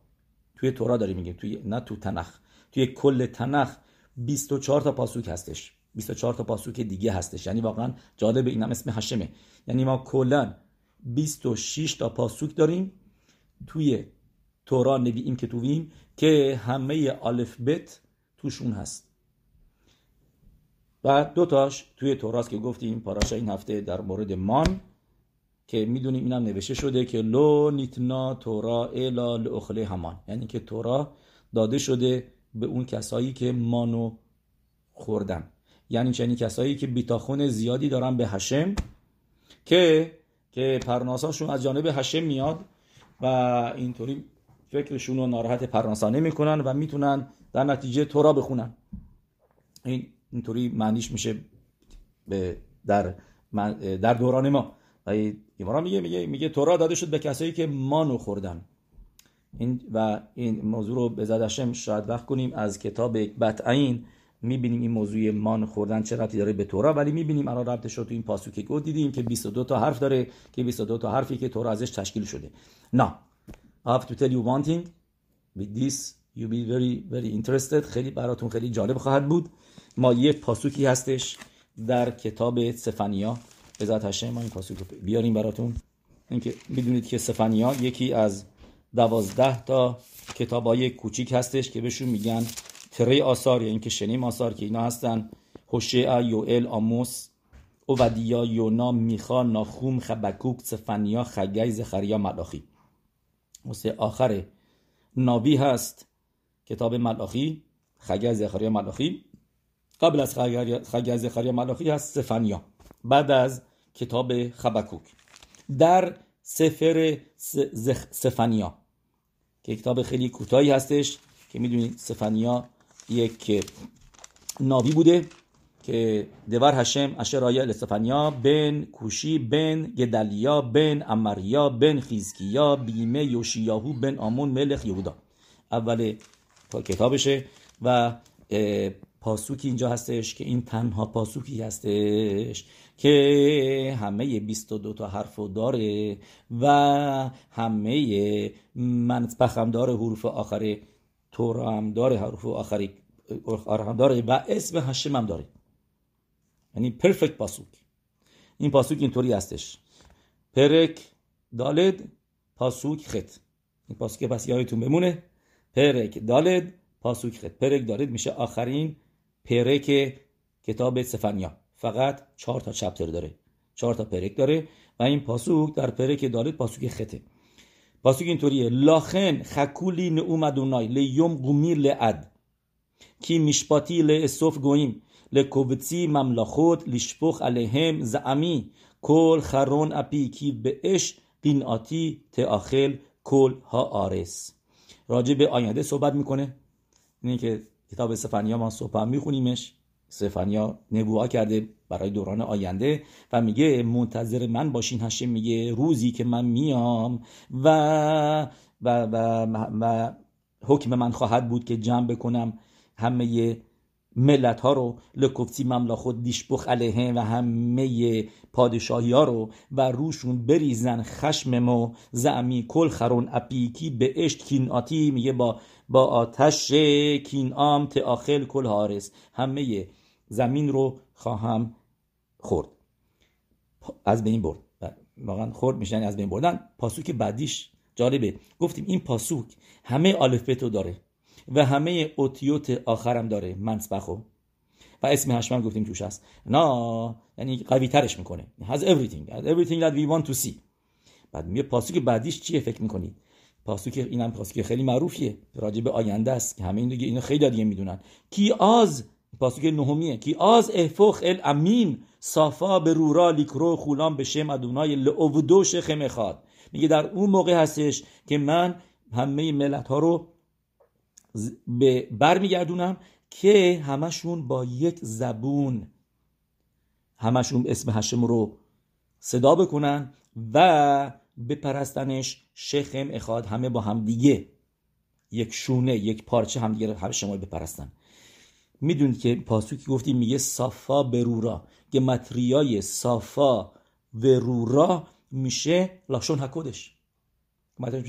توی تورا داری میگه. توی نه تو تنخ. توی کل تنخ 24 تا پاسوک هستش. 24 تا پاسوک دیگه هستش. یعنی واقعا جالب اینم اسم هشمه یعنی ما کلا 26 تا پاسوک داریم توی تورا نبییم که تویم که همه الف بت توشون هست. و دو تاش توی توراست که گفتیم پاراشا این هفته در مورد مان که می‌دونیم اینم نوشته شده که لو نیتنا تورا الا لاخله همان. یعنی که تورا داده شده به اون کسایی که مانو خوردن. یعنی چنین کسایی که بیتاخون زیادی دارن به هشم که که پرناساشون از جانب هشم میاد و اینطوری فکرشون رو ناراحت پرناسا نمی‌کنن و می‌تونن در نتیجه تورا بخونن این اینطوری معنیش میشه در در دوران ما. و ایمارا میگه میگه میگه تورا داده شد به کسایی که مانو خوردن. این و این موضوع رو به زدشم شاید وقت کنیم. از کتاب بطعین می‌بینیم این موضوع مان خوردن چه ربطی داره به تورا ولی می‌بینیم الان ربطش رو تو این پاسو که گفت دیدیم که 22 تا حرف داره که 22 تا حرفی که تورا ازش تشکیل شده. نه have to tell you one thing. With this you be very very interested. خیلی براتون خیلی جالب خواهد بود. ما یک پاسوکی هستش در کتاب سفنیا. ذات هشم ما این پاسوک رو بیاریم براتون. اینکه می‌دونید که سفنیا یکی از دوازده تا کتابای کوچیک هستش که بهشون میگن تری آثار یا اینکه شنیم آثار که اینا هستن. هوشع یوئل آموس اوودیا یونا میخا ناخوم خبکوک سفنیا خگی زخریا ملاخی. واسه آخر نابی هست. کتاب ملاخی خگی زخریا ملاخی. قبل از خگی زخریا ملاخی هست سفنیا. بعد از کتاب خبکوک. در سفر سفنیا. که کتاب خیلی کوتاهی هستش که می‌دونید سفنیا یک نابی بوده که دوار هشم اشر آیا لسفنیا بن کوشی بن گدلیا بن امریا بن خیزکیا بیمه یوشیاهو بن آمون ملخ یهودا. اول کتابشه و پاسوکی اینجا هستش که این تنها پاسوکی هستش که همه 22 تا حرف داره و همه منطبخ هم داره حروف آخر تورا هم داره حروف آخری هم داره و اسم هشم هم داره. یعنی پرفکت پاسوک. این پاسوک اینطوری هستش. پرک دالد پاسوک خط. این پاسوک پس یادتون بمونه. پرک دالد پاسوک خد پرک دالد. میشه آخرین پرک کتاب سفنیا فقط چهار تا چپتر داره. چهار تا پرک داره و این پاسوک در پرک دالد پاسوک خته پاسوک اینطوریه. لاخن خکولی نعومدونای لیوم قمیر لعد کی میشپاتی لاسوف گویم لکوبتی مملخوت لشپخ علیهم زعمی. کل خرون اپی کی به اش قینعاتی تاخل کل ها آرس. راجع به آینده صحبت می‌کنه. اینه که کتاب سفنیا ما صبح میخونیمش. سفنیا نبوها کرده برای دوران آینده و میگه منتظر من باشین هشم میگه روزی که من میام و و, و, و حکم من خواهد بود که جمع بکنم همه ملت ها رو لکفتی خود دیشبخ علیه و همه پادشاهی ها رو و روشون بریزن خشم و زعمی کل خرون اپیکی به اشت کین آتی میگه با با آتش کین آم تاخل کل هارس همه زمین رو خواهم خورد. از بین برد. واقعا خورد میشن از بین بردن. پاسوک بعدیش جالبه. گفتیم این پاسوک همه آلفبتو داره. و همه اوتیوت آخرم داره. منسبخو و اسم هشمم گفتیم توش هست. نه یعنی قوی ترش می‌کنه. Has everything. Has everything that we want to see. بعد میگه پاسوک بعدیش چیه فکر می‌کنید پاسوک اینم پاسوک خیلی معروفیه. راجع به آینده است که همه این دیگه اینو خیلی دیگه می‌دونن. کی آز؟ پاسوک نهمیه. کی آز؟ افخ الامین صافا به رورا لیکرو خولان به شم ادونای لعودوش خمخاد میگه در اون موقع هستش که من همه ملت ها رو به برمیگردونم که همشون با یک زبون همشون اسم هشم رو صدا بکنن و بپرستنش شخم اخاد همه با هم دیگه یک شونه یک پارچه هم دیگه همه شما بپرستن. می‌دونید که پاسوکی گفتیم میگه صافا برورا گمتریای صافا ورورا میشه لاشون حکودش.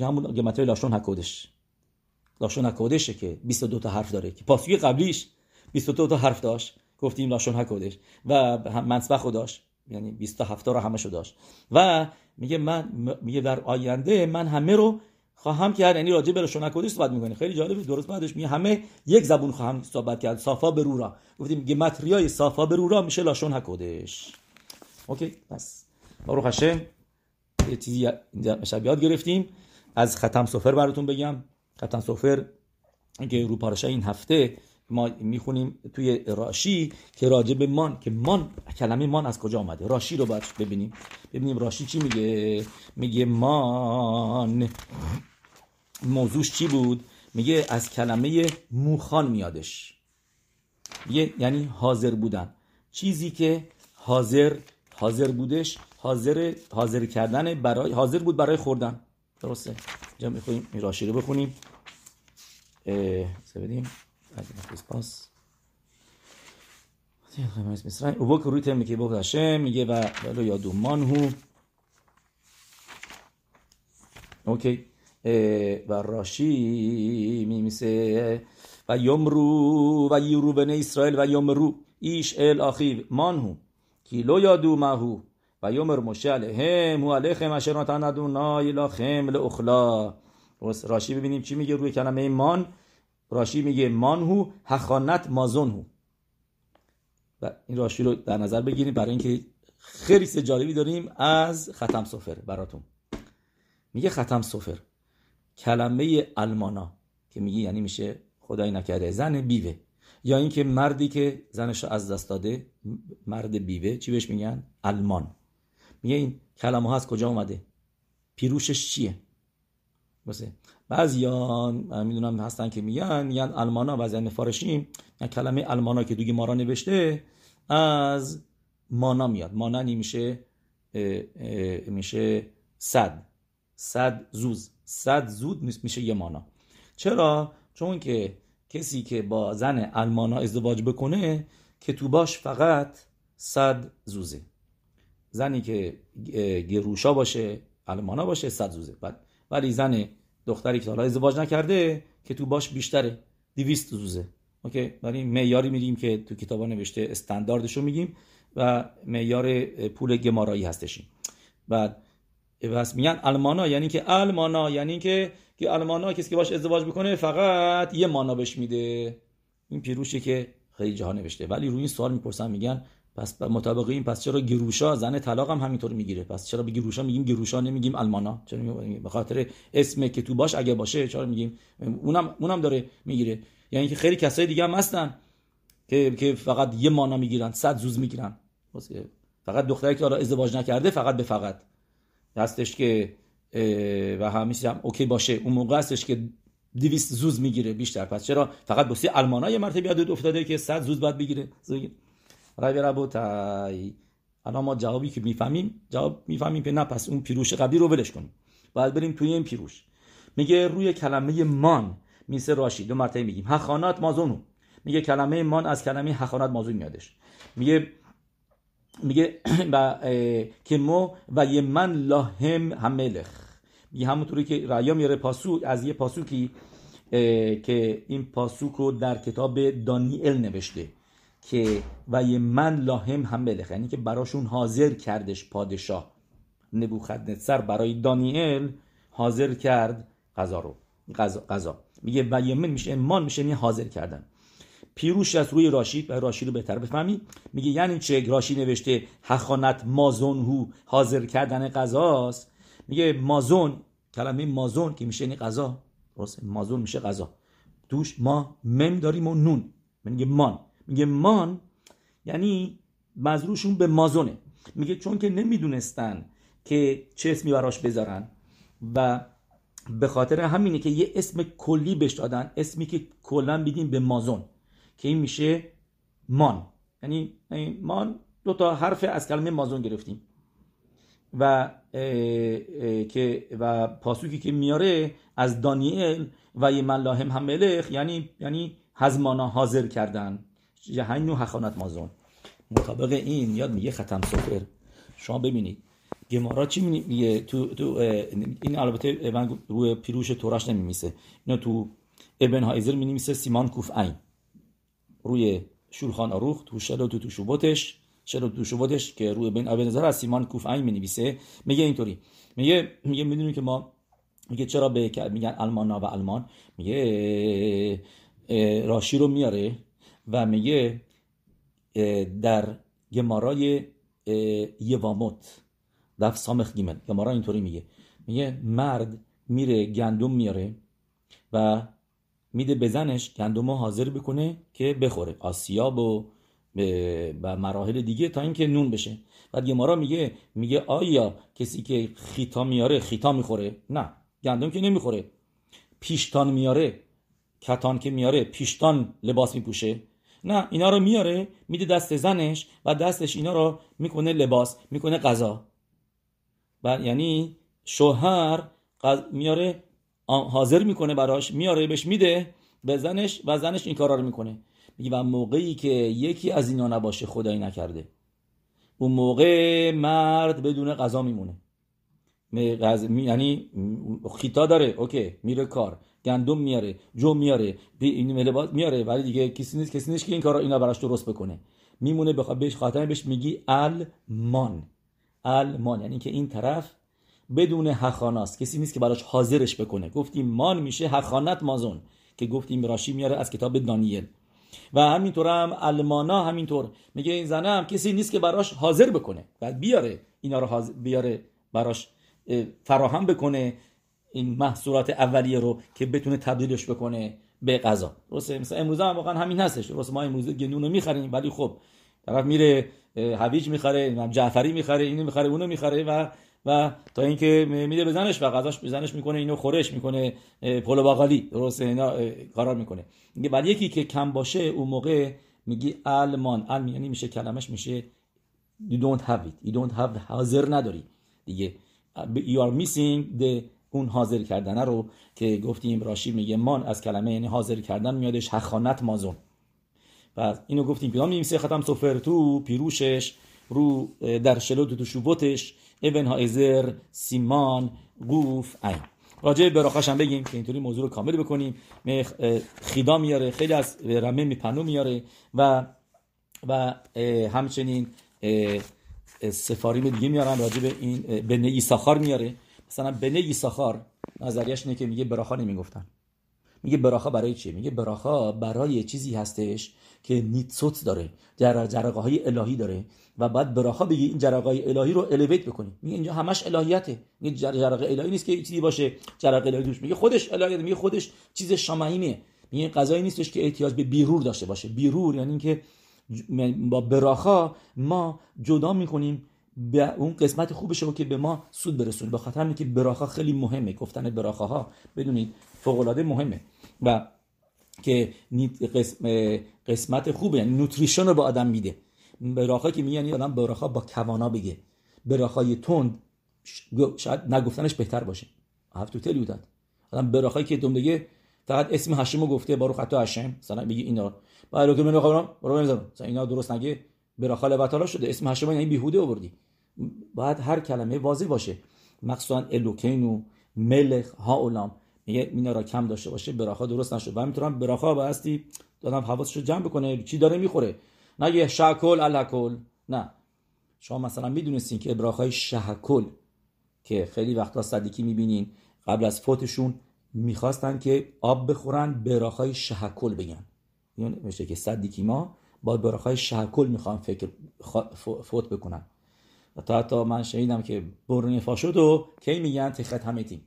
همون گمتریای لاشون حکودش. لاشون هکودشه که 22 تا حرف داره. که پاسوی قبلیش 22 تا حرف داشت. گفتیم لاشون هکودش و منصبخ داشت. یعنی 27 تا رو همشو داشت. و میگه من میگه در آینده من همه رو خواهم کرد. یعنی راجع به لاشون هکودش صحبت می‌کنه. خیلی جالبه. درست بعدش میگه همه یک زبون خواهم صحبت کرد. صافا برورا گفتیم میگه متریای صافا برورا میشه لاشون هکودش اوکی. بس باروخ هشم یه چیزی شب یاد گرفتیم. از ختم سفر براتون بگم. ختم سفر که رو پارشا این هفته ما می‌خونیم توی راشی که راجع به مان که مان کلمه مان از کجا آمده راشی رو باید ببینیم. ببینیم راشی چی میگه؟ میگه مان. موضوعش چی بود؟ میگه از کلمه موخان میادش. میگه یعنی حاضر بودن. چیزی که حاضر حاضر بودش حاضر حاضر کردن برای حاضر بود برای خوردن. درسته؟ اینجا میخواییم این راشی رو بخونیم. بدیم؟ پاس. او بک روی میگه بک هشم میگه و ولو یادومان هو. اوکی. و راشی میمیسه. و یمرو و یرو بن اسرائیل و یمرو. ایش ال آخیو. مانهو کی لو یادو ماهو یمر مشه علیهم و علیهم اشر نتن ادونای لخم لاخلا راشی ببینیم چی میگه روی کلمه مان راشی میگه مانهو هخانت مازونهو و این راشی رو در نظر بگیریم برای اینکه خیلی جالبی داریم از ختم سفر براتون میگه ختم سفر کلمه المانا که میگه یعنی میشه خدای نکرده زن بیوه یا اینکه مردی که زنش از دست داده مرد بیوه چی بهش میگن المان میگه این کلمه ها از کجا اومده؟ پیروشش چیه؟ مثلا بعضیان می‌دونم هستن که میگن میگن المانا بعضی مفارشیم یعنی کلمه المانا که دوگی مارا نوشته از مانا میاد. مانا میشه میشه صد. صد زوز. صد زود میشه یه مانا. چرا؟ چون که کسی که با زن المانا ازدواج بکنه که تو باش فقط صد زوزه. زنی که گروشا باشه المانا باشه صد زوزه ولی زن دختری که حالا ازدواج نکرده که تو باش بیشتره. دیویست زوزه اوکی؟ ولی معیاری میریم که تو کتابا نوشته استانداردش رو میگیم و معیار پول گمارایی هستشیم. بعد پس میگن المانا یعنی که المانا یعنی که که المانا کسی که باش ازدواج بکنه فقط یه مانا بهش میده. این پیروشه که خیلی جاها نوشته. ولی روی این سوال می‌پرسن میگن پس مطابق این پس چرا گروشا زن طلاق هم همینطور می‌گیره؟ پس چرا به گروشا میگیم؟ گروشا نمیگیم المانا چرا به خاطر اسم که تو باش اگه باشه چرا میگیم؟ اونم اونم داره می‌گیره. یعنی که خیلی کسای دیگه هم هستن که که فقط یه مانا می‌گیرن صد زوز می‌گیرن. فقط دختری که ازدواج نکرده فقط به فقط. هستش که و همیشه هم اوکی باشه. اون موقع هستش که دویست زوز می‌گیره بیشتر. پس چرا؟ فقط بسی المانای مرتبه یاد افتاده که صد زوز باید بگیره. رای ربوتای الان ما جوابی که می‌فهمیم جواب می‌فهمیم که نه پس اون پیروش قبلی رو ولش کنیم. باید بریم توی این پیروش. میگه روی کلمه مان میسه راشی. دو مرتبه میگیم. هخانات مازونو. میگه کلمه مان از کلمه هخانات مازون میادش. میگه میگه که مو و یه من لاهم هملخ. میگه همونطوری که ریا میاره پاسو از یه پاسوکی که این پاسوک رو در کتاب دانیل نوشته. که و یه من لاهم هملخ یعنی که براشون حاضر کردش پادشاه. نبوخدنصر برای دانیل حاضر کرد غذا رو. غذا میگه و من میشه من میشه یعنی حاضر کردن. پیروش از روی راشید و راشی رو بهتر بفهمی. میگه یعنی چه؟ راشی نوشته حخانت مازون هو حاضر کردن غذاست. میگه مازون کلمه مازون که میشه این غذا. مازون میشه غذا. توش ما مم داریم و نون. میگه مان. میگه مان یعنی مزروشون به مازونه. میگه چون که نمی‌دونستن که چه اسمی براش بذارن و به خاطر همینه که یه اسم کلی بهش دادن اسمی که کلا بیدیم به مازون که این میشه مان. یعنی مان دو تا حرف از کلمه مازون گرفتیم. و که و پاسوکی که میاره از دانیل و یه ملاهم هم ملخ یعنی یعنی هزمانا حاضر کردن. جهنم حخانت مازون. مطابق این یاد میگه ختم سفر. شما ببینید. گمارا چی میگه؟ تو, تو این البته من روی پیروش توراش نمیمیسه اینو تو ابن هایزر می سیمان کوف عین. روی شولخان آروخ تو شلو تو تو شوبوتش شلو تو شوبوتش که روی ابن نظر از سیمان کوف عین می نویسه میگه اینطوری. میگه میگه می‌دونیم که ما میگه چرا به میگن المانا و المان میگه راشی رو میاره. و میگه در گمارای یواموت دف سامخ گیمل گمارا اینطوری میگه. میگه مرد میره گندم میاره و میده به زنش گندم حاضر بکنه که بخوره. آسیاب و و مراحل دیگه تا اینکه نون بشه. بعد گمارا میگه میگه آیا کسی که خیتا میاره خیتا می‌خوره؟ نه گندم که نمی‌خوره. پیشتان میاره کتان که میاره پیشتان لباس میپوشه. نه اینا رو میاره میده دست زنش و دستش اینا رو می‌کنه لباس می‌کنه غذا. و یعنی شوهر میاره حاضر می‌کنه براش میاره بهش میده به زنش و زنش این کارا رو می‌کنه. میگه و موقعی که یکی از اینا نباشه خدایی نکرده. اون موقع مرد بدون غذا میمونه. یعنی خیتا داره اوکی میره کار. گندم میاره جو میاره این میاره. ولی دیگه کسی نیست کسی نیست که این کارا اینا براش درست بکنه. میمونه بخواد بهش خاطر بهش میگی المان. المان. یعنی که این طرف بدون هخاناست کسی نیست که براش حاضرش بکنه. گفتیم مان میشه هخانت مازون. که گفتیم راشی میاره از کتاب دانیل. و همینطور هم المانا همینطور. میگه این زنه هم کسی نیست که براش حاضر بکنه. بعد بیاره اینا رو بیاره براش فراهم بکنه. این محصولات اولیه رو که بتونه تبدیلش بکنه به غذا. درسته؟ مثلا امروز هم واقعا همین هستش. درسته؟ ما امروز گندون رو می‌خریم ولی خب طرف میره هویج می‌خره جعفری می‌خره اینو می‌خره اونو می‌خره و و تا اینکه میده به زنش و غذاش به زنش می‌کنه اینو خورش می‌کنه پلو باقالی. درسته؟ اینا کارا می‌کنه. میگه ولی یکی که کم باشه اون موقع میگی المان الم یعنی میشه کلمش میشه you don't have it. You don't have حاضر نداری. دیگه. You are missing the اون حاضر کردنه رو که گفتیم راشی میگه مان از کلمه یعنی حاضر کردن میادش حخانت مازون. و اینو گفتیم پیام میمیسه ختم سفر تو پیروشش رو در شلوت تو شوبوتش ابن هایزر سیمان گوف این راجع به براخاش هم بگیم که اینطوری موضوع رو کامل بکنیم. خیدا میاره خیلی از رمه میپنو میاره و و همچنین سفاریم دیگه میارن. راجع به این بنه ایساخار میاره. مثلا بنه ایساخار نظریش اینه که میگه براخا نمی‌گفتن. میگه براخا برای چیه میگه براخا برای چیزی هستش که نیتسوت داره جرقه های الهی داره و بعد براخا بگی این جرقه های الهی رو الیویت بکنی میگه اینجا همش الهیته. میگه جرقه الهی نیست که چیزی باشه جرقه الهی توش. میگه خودش الهیته. میگه خودش چیز شمعیمه میگه غذایی نیستش که احتیاج به بیرور داشته باشه. بیرور یعنی اینکه با براخا ما جدا می‌کنیم به اون قسمت خوبش رو که به ما سود برسونه به خاطر اینکه براخا خیلی مهمه. گفتن براخاها بدونید فوق العاده مهمه. و که قسمت خوبه. یعنی نوتریشن رو به آدم میده. براخا که میگن آدم براخا با کوانا بگه. براخای تند شاید نگفتنش بهتر باشه. هفت تو تلی بودن آدم براخایی که دوم بگه فقط اسم هشم گفته بارو خطا هشم. مثلا بگی اینا. بعد که من خبرم برو اینا درست نگه. براخا لبتالا شده. اسم هشم یعنی بیهوده آوردی. باید هر کلمه واضح باشه. مخصوصا الوکین و ملخ ها اولام. میگه اینا را کم داشته باشه براخا درست نشد. و همینطورم براخا باستی دادم حواسش رو جمع بکنه چی داره می‌خوره. نگه شکل الکل. نه. شما مثلا می‌دونستین که براخای شهکل که خیلی وقتا صدیکی می‌بینین قبل از فوتشون می‌خواستن که آب بخورن براخای شهکل بگن. میشه که صدیکی ما با براخای شهکل می‌خوان فکر فوت بکنن. و تا حتی من شنیدم که برون فاشد و کی میگن تخت همتیم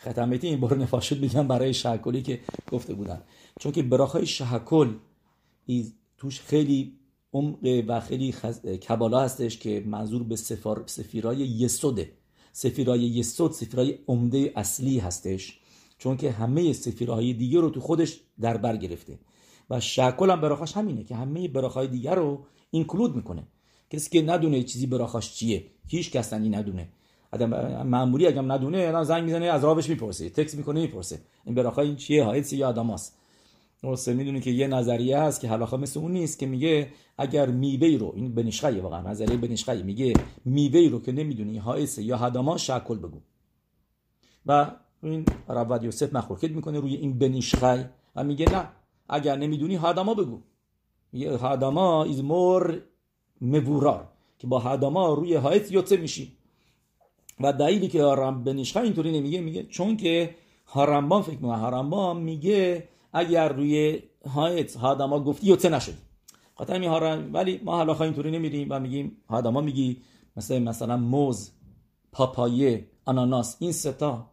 ختمتی این بار نفاشد میگن برای شهکلی که گفته بودن. چون که براخای شهکل توش خیلی عمق و خیلی خز... کبالا هستش که منظور به سفار... سفیرای یسوده. سفیرای یسود سفیرای عمده اصلی هستش. چون که همه سفیرهای دیگه رو تو خودش در بر گرفته. و شهکل هم براخاش همینه که همه براخای دیگر رو اینکلود می‌کنه. کسی که ندونه چیزی براخاش چیه. هیچ کس ندونه. آدم معمولی اگه ندونه آدم زنگ می‌زنه از راهش می‌پرسه تکس می‌کنه می‌پرسه. این براخا این چیه؟ هایت یا آدماست درسته می‌دونی که یه نظریه هست که حلاخا مثل اون نیست که میگه اگر میوه رو این بنشخه واقعا نظریه بنشخه میگه میوه رو که نمی‌دونی هایس یا هداما شکل بگو. و این رواد یوسف مخلوقیت می‌کنه روی این بنشخه و میگه نه اگر نمی‌دونی هداما بگو. میگه هداما از مور مبورار که با هداما روی هایت یوتسه میشی و دلیلی که هارم بنیشخه اینطوری نمیگه میگه چون که هارمبان فکر می‌کنه هارمبان میگه اگر روی هایت هادما گفتی یوتسه نشد خاطر می هارم ولی ما حالا اینطوری نمیریم و میگیم هادما میگی مثلا مثلا موز پاپایه آناناس این ستا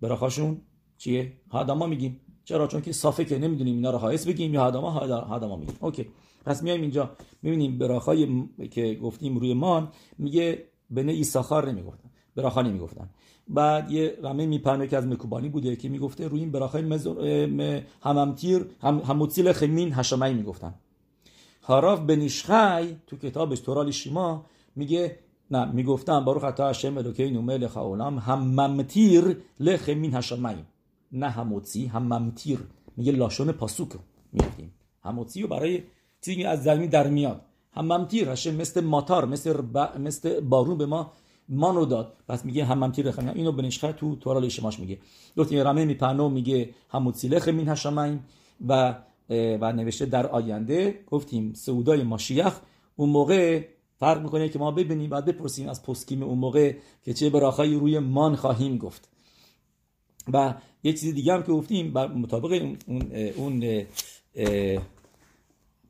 براخاشون چیه هاداما میگیم چرا چون که صافه که نمی‌دونیم اینا رو حائس بگیم یا هاداما هاداما میگیم اوکی پس میایم اینجا می‌بینیم براخای که گفتیم روی مان میگه بنه ایساخار نمی‌گفتن براخا نمی‌گفتن. بعد یه رمه میپرنه که از مکوبانی بوده که می‌گفته روی این براخای هممتیر هم هموتسیل خمین هشمایی می‌گفتن. هاراف بنیشخای تو کتابش تورال شیما میگه نه می‌گفتن باروخ خطا هشم الوکین ملک هم هممتیر لخمین هشمایی نه هموتسی هممتیر میگه لاشون پاسوک می‌گفتیم. هموتسی رو برای چیزی از زمین در میاد. هممتیر هشه مثل ماتار مثل, مثل بارون به ما مانو داد. پس میگه همم تیر خمین اینو بنشخه تو تورال شماش میگه. گفتیم رمه میپنو میگه همون سیلخ مین هشمین و و نوشته در آینده گفتیم سعودای ماشیخ اون موقع فرق می‌کنه که ما ببینیم بعد بپرسیم از پسکیم اون موقع که چه براخایی روی مان خواهیم گفت. و یه چیز دیگه هم که گفتیم بر مطابق اون اون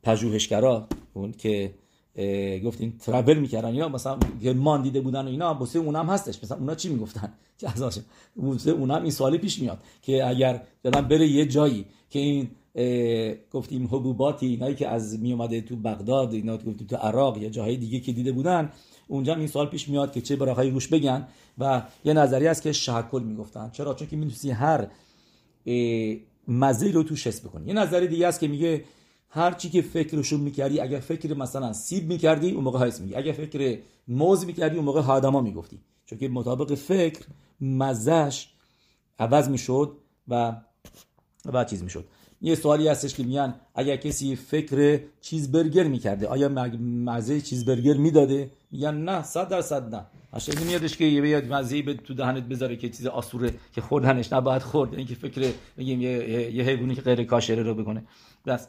پژوهشگرا اون که گفتین ترابل می‌کردن اینا مثلا مان دیده بودن و اینا واسه اونم هستش. مثلا اونا چی می‌گفتن؟ که ازش اونم این سوالی پیش میاد که اگر یادم بره یه جایی که این گفتیم حبوباتی اینایی که از می اومده تو بغداد اینا گفتیم تو عراق یا جاهای دیگه که دیده بودن اونجا این سوال پیش میاد که چه براخای روش بگن و یه نظری است که شهکل می‌گفتن. چرا؟ چون که می‌تونی هر مزه رو توش حس بکنی. یه نظری دیگه است که میگه هر چی که فکرشو می‌کردی اگر فکر مثلا سیب می‌کردی اون موقع هایس میگی اگر فکر موز می‌کردی اون موقع هادما می‌گفتی. چون که مطابق فکر مزهش عوض می‌شد و و چیز می‌شد. یه سوالی هستش که میگن اگر کسی فکر چیز برگر می‌کرده آیا مزه چیز برگر می‌داده؟ میگن نه صد درصد نه. اصلا نمیادش که یه بیاد مزه به تو دهنت بذاره که چیز آسوره که خوردنش نباید خورد. اینکه فکر میگیم یه یه حیوانی که غیر کاشره رو بکنه. بس.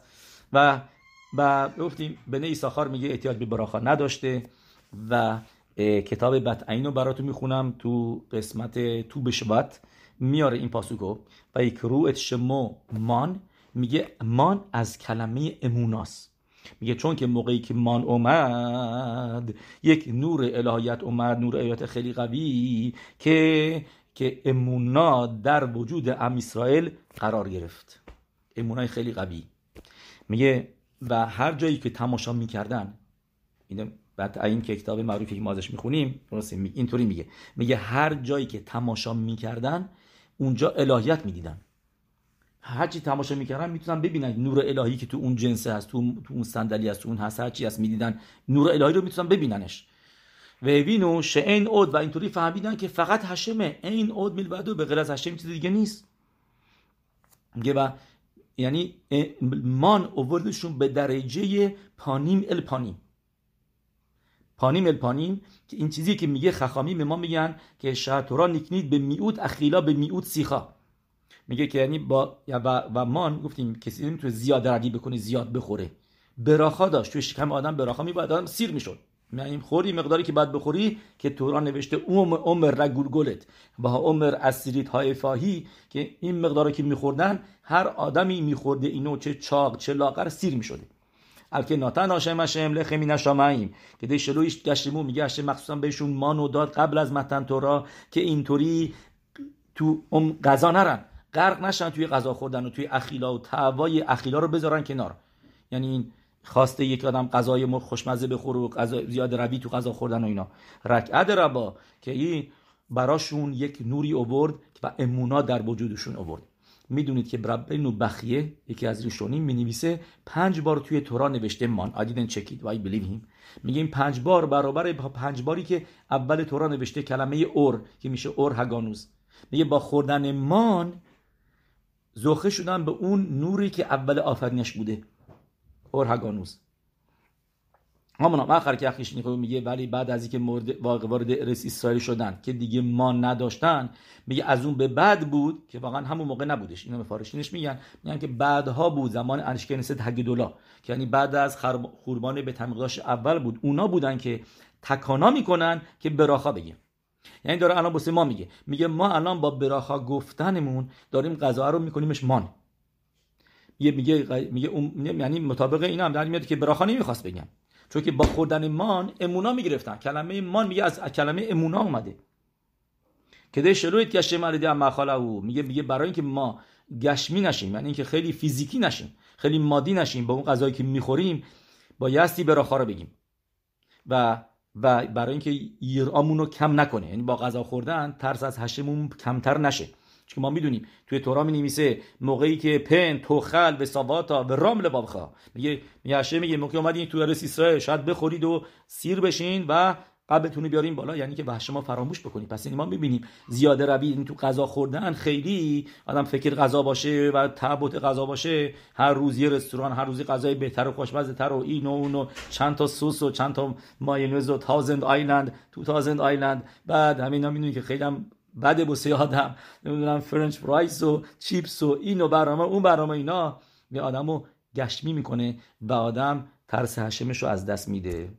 و و گفتیم بنه ایساخار میگه احتیاج به براخا نداشته و کتاب بت رو براتون می‌خونم تو قسمت تو بشبت میاره این پاسوکو و یک روت شمو مان میگه مان از کلمه اموناس. میگه چون که موقعی که مان اومد یک نور الهیت اومد نور الهیت خیلی قوی که که امونا در وجود ام اسرائیل قرار گرفت. امونای خیلی قوی. میگه و هر جایی که تماشا می‌کردن این بعد این که کتاب معروفی که ما ازش می‌خونیم اینطوری میگه. میگه هر جایی که تماشا می‌کردن اونجا الهیت می‌دیدن. هر چی تماشا می‌کردن می‌تونن ببینن نور الهی که تو اون جنسه هست تو, تو اون صندلی هست تو اون هست هر چی هست می‌دیدن نور الهی رو می‌تونن ببیننش. و وینو شعین اود و اینطوری فهمیدن که فقط هشمه این اود میلودو به غیر از هشم چیز دیگه نیست. میگه و یعنی مان اووردشون به درجه پانیم ال پانیم. پانیم ال پانیم که این چیزی که میگه خخامی به ما میگن که شاتورا نیکنید به میوت اخیلا به میوت سیخا. میگه که یعنی با و, و مان گفتیم کسی نمی‌تونه زیاد ردی بکنه زیاد بخوره. براخا داشت توی شکم آدم براخا میباید آدم سیر می‌شد. یعنی خوری مقداری که بعد بخوری که توران نوشته اوم عمر رگولگلت با عمر اسیریت های فاهی که این مقداری که میخوردن هر آدمی میخورده اینو چه چاق چه لاغر سیر می‌شده. الکه ناتن آشم اشم لخمی نشاماییم که دی شلویش گشتمو میگه اشم مخصوصا بهشون مانو داد قبل از متن تورا که اینطوری تو ام غذا نرن. غرق نشن توی غذا خوردن و توی اخیلا و تعوای اخیلا رو بذارن کنار. یعنی این خواسته یک آدم غذای خوشمزه بخوره و غذا زیاد روی تو غذا خوردن و اینا. رکعت ربا که این براشون یک نوری اوورد و امونا در وجودشون اوورد می‌دونید که بربین بخیه یکی از ریشونی می نویسه پنج بار توی تورا نوشته مان. I didn't check it. میگه پنج بار برابر پنج باری که اول تورا نوشته کلمه اور که میشه اور هگانوز. میگه با خوردن مان زخه شدن به اون نوری که اول آفرینش بوده. اور هگانوز همون آخر که اخیش میگه ولی بعد از اینکه مورد وارد ارس اسرائیل شدن که دیگه ما نداشتن میگه از اون به بعد بود که واقعا همون موقع نبودش. اینو مفارشینش میگن. میگن که بعدها بود زمان انشکنست هگدولا که یعنی بعد از خوربان به تمیقداش اول بود. اونا بودن که تکانا می‌کنن که براخا بگیم. یعنی داره الان بسه ما میگه. میگه ما الان با براخا گفتنمون داریم غذا رو میکنیمش مان میگه میگه یعنی مطابق اینا هم در میاد که براخا نمی‌خواست بگم. چون که با خوردن مان امونا می‌گرفتن. کلمه مان میگه از کلمه امونا اومده. کده شلویت گشم علیده مخاله او. میگه میگه برای اینکه ما گشمی نشیم یعنی اینکه خیلی فیزیکی نشیم خیلی مادی نشیم با اون غذایی که می‌خوریم بایستی براخا رو بگیم. و و برای اینکه ایرامون رو کم نکنه. یعنی با غذا خوردن ترس از هشمون کمتر نشه. چون ما می‌دونیم توی تورا می نویسه موقعی که پن توخل و ساواتا و رامل بابخا میگه هشه میگه موقعی اومدین تو ارس اسرائیل شاید بخورید و سیر بشین و قبلتون بیاریم بالا. یعنی که وحش ما فراموش بکنیم. پس این ما می‌بینیم زیاده روی این تو غذا خوردن خیلی آدم فکر غذا باشه و تبوت غذا باشه. هر روز یه رستوران هر روزی غذای بهتر و خوشمزه تر و این و اون و چند تا سس و چند تا مایونز و Thousand Island تو Thousand Island بعد همینا می‌دونی که خیلی هم بده واسه آدم. نمی‌دونم french fries و چیپس و این و برنامه اون برنامه اینا. به آدمو גשמי می‌کنه و آدم ترس هشمش رو از دست میده.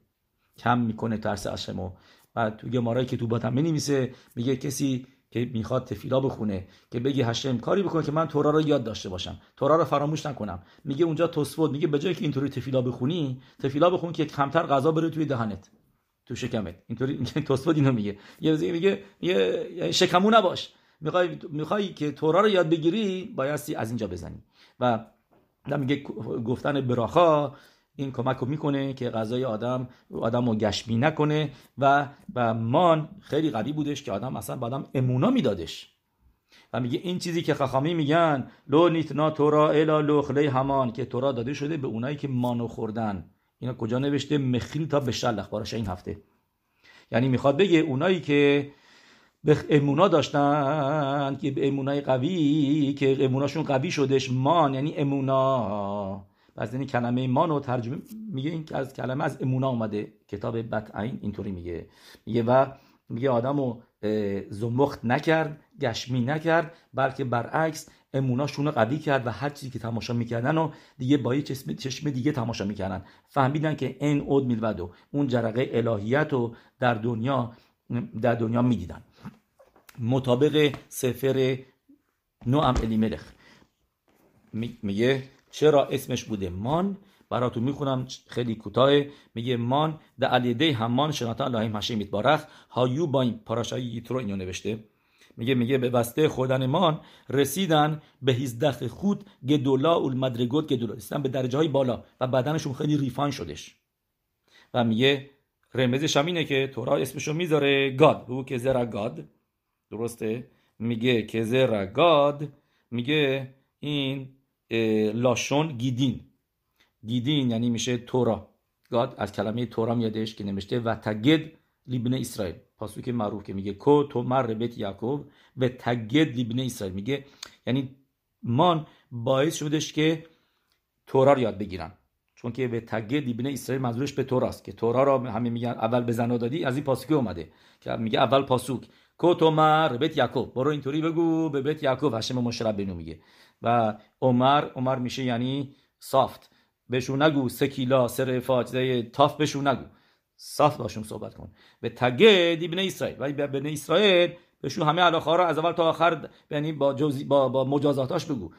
کم می‌کنه ترس هشمو و تو گمارایی که تو باتم می‌نویسه میگه کسی که می‌خواد תפילה بخونه که بگی هشم کاری بکنه که من تورا رو یاد داشته باشم. تورا رو فراموش نکنم. میگه اونجا توسفوت میگه به جای که اینطوری תפילה بخونی תפילה بخون که کمتر غذا بره توی دهنت. تو شکمت. اینطوری توسفود اینو میگه. یه میگه یه شکمو نباش. می‌خوای می‌خوای که تورا رو یاد بگیری بایستی از اینجا بزنی. و میگه گفتن براخا این کمک رو می‌کنه که غذای آدم آدم رو گشمی نکنه. و و مان خیلی قوی بودش که آدم اصلا به آدم امونا میدادش. و میگه این چیزی که خخامی میگن لو نیتنا تورا الا لخلی همان که تورا داده شده به اونایی که مانو خوردن. اینا کجا نوشته؟ مخیل تا به شلخ بارش این هفته. یعنی می‌خواد بگه اونایی که به امونا داشتن که به امونای قوی که اموناشون قوی شدش مان یعنی امونا. پس این کلمه مان رو ترجمه میگه این که از کلمه از امونا اومده. کتاب بطعین اینطوری میگه. میگه و میگه آدمو زمخت نکرد گشمی نکرد بلکه برعکس اموناشون رو قوی کرد و هر چیزی که تماشا می‌کردن و دیگه با یه چشم, دیگه تماشا می‌کردن. فهمیدن که این اود میلودو اون جرقه الهیت رو در دنیا در دنیا می‌دیدن. مطابق سفر نوام الیملخ. میگه چرا اسمش بوده مان؟ براتون می‌خونم خیلی کوتاه میگه مان در علیده همان شناتا اللهم هشم میتبارخ هایو با این پاراشای یترو اینو نوشته. میگه میگه به واسطه خودن مان رسیدن به هیزدخ خود گدولا و المدرگوت گدولا. رسیدن به درجه های بالا و بدنشون خیلی ریفان شدش و میگه رمزش هم اینه که تورا اسمشو می‌ذاره گاد. او که زرا گاد. درسته؟ میگه که زرا گاد. میگه این لاشون گیدین. گیدین یعنی میشه تورا. گاد از کلمه تورا میادش که نمیشته و تگد لیبن اسرائیل. پاسوک معروف که میگه کو تو مر بیت یعقوب و تگد لیبن اسرائیل میگه. یعنی مان باعث شدش که تورا رو یاد بگیرن. چون که به تگد لیبن اسرائیل منظورش به توراست که تورا رو همه میگن اول به زنا دادی از این پاسوک اومده که میگه اول پاسوک کو تو مر بیت یعقوب. برو اینطوری بگو به بیت یعقوب. هشم مشرب بنو میگه. و عمر عمر میشه یعنی سافت بهشون نگو سکیلا سر تاف بهشون نگو. صاف باشون صحبت کن. به تگه دی بنی اسرائیل. ولی به بنی اسرائیل بهشون همه علاقه را از اول تا آخر یعنی با با, با مجازاتاش بگو.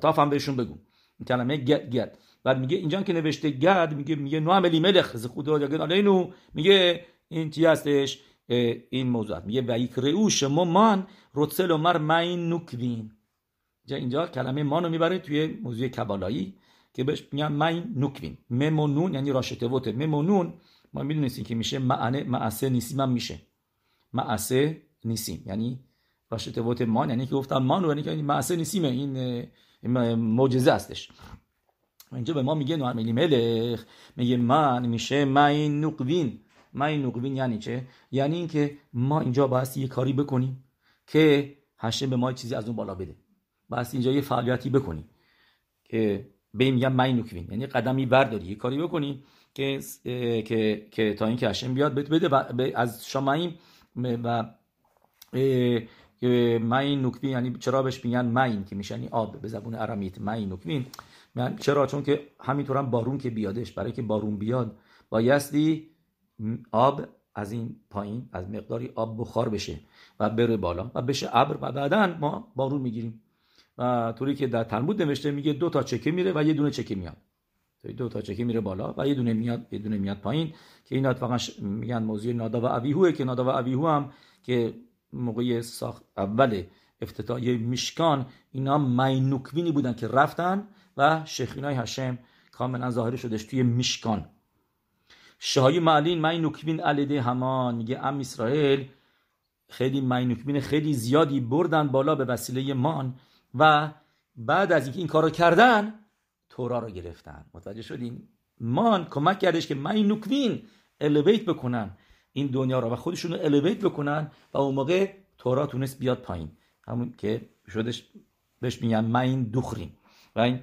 تاف هم بهشون بگو. این کلمه گد گد. بعد میگه اینجا که نوشته گد میگه میگه نو عملی ملخ ز خود اینو میگه این چی هستش؟ این موضوعات میگه و یکرئو شما من رتسل و مر مین نوکوین اینجا کلمه مانو می‌بره توی موضوع کبالایی که بهش میگن مین نوکوین ممونون یعنی راشته وته ممونون ما می‌دونستیم که میشه. معنی معسه نیسیم هم میشه. معسه نیسیم یعنی راشته وته مان یعنی که گفتم مانو یعنی که معسه نیسیمه این معجزه هستش. اینجا به ما میگه نواملی ملخ. میگه من میشه مین نوکوین مین نوکوین یعنی چه؟ یعنی اینکه ما اینجا باید یه کاری بکنیم که هشه به ما چیزی از اون بالا بده. بس اینجا یه فعالیتی بکنی که به این میگن مینوکوین یعنی قدمی برداری. یه کاری بکنی که که که تا اینکه هشم بیاد بده از شماییم و ماین نوکوین یعنی چرا بهش میگن ماین که میشه یعنی آب به زبون آرامیت ماین نوکوین یعنی چرا؟ چون که همینطور هم بارون که بیادش برای که بارون بیاد بایستی آب از این پایین از مقداری آب بخار بشه و بره بالا و بشه ابر و بعدا ما بارون می‌گیریم. و طوری که در تلمود نوشته میگه دو تا چکه میره و یه دونه چکه میاد. دو تا چکه میره بالا و یه دونه میاد یه دونه میاد پایین که این اتفاقا میگن موضوع نادا و اویهوه که نادا و اویهو هم که موقع ساخت اول افتتاحیه میشکان اینا مینوکوینی بودن که رفتن و شخینای هشم کاملا ظاهر شدش توی میشکان. شهای معلین مینوکوین علیده همان میگه ام اسرائیل خیلی מיין נוקבין خیلی زیادی بردن بالا به وسیله מ״ן و بعد از اینکه این کارو کردن تورا رو گرفتن. متوجه شدین؟ מ״ן کمک کردش که מיין נוקבין elevate بکنن این دنیا رو و خودشون رو elevate بکنن و اون موقع تورا تونست بیاد پایین. همون که شدش بهش میگن מיין דוכרין. و این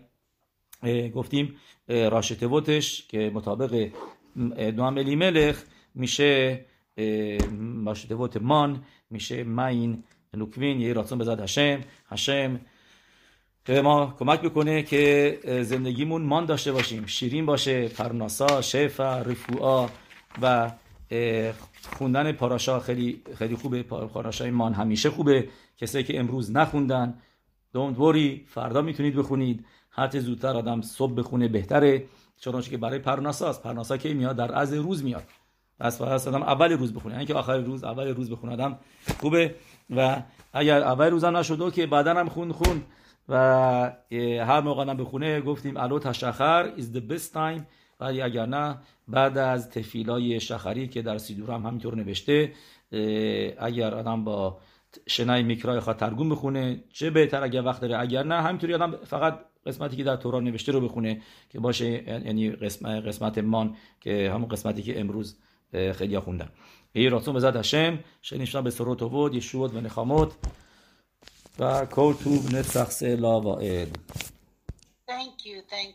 گفتیم ראשי תיבות ش که مطابق نوام الیملخ میشه راشتوت مان میشه مین نوکوین. یه راتون بزد هشم هشم به ما کمک بکنه که زندگیمون مان داشته باشیم. شیرین باشه پرناسا شفا رفوعا و خوندن پاراشا خیلی خیلی خوبه. پاراشای مان همیشه خوبه. کسایی که امروز نخوندن دونت وری فردا می‌تونید بخونید. هر زودتر آدم صبح بخونه بهتره. چون که برای پرناساست پرناسا که میاد؟ در از روز میاد. پس فرض آدم اول روز بخونه. اینکه آخر روز اول روز بخونه آدم خوبه. و اگر اول روزم نشد که بعدا هم خون خون. و هر موقع آدم بخونه گفتیم الو تشخر is the best time. ولی اگر نه بعد از تفیلای شخری که در سیدور هم همینطور نوشته اگر آدم با شنای میکرای خواهد ترگون بخونه چه بهتر اگر وقت داره؟ اگر نه همینطوری آدم فقط قسمتی که در تورا نوشته رو بخونه که باشه یعنی قسمت, قسمت مان که همون قسمتی که امروز خیلی خوندن. ای راتون به هشم. شنیشنا به سروت و یشوت و نخاموت. و کوتوب نتخص لا وائد Thank you.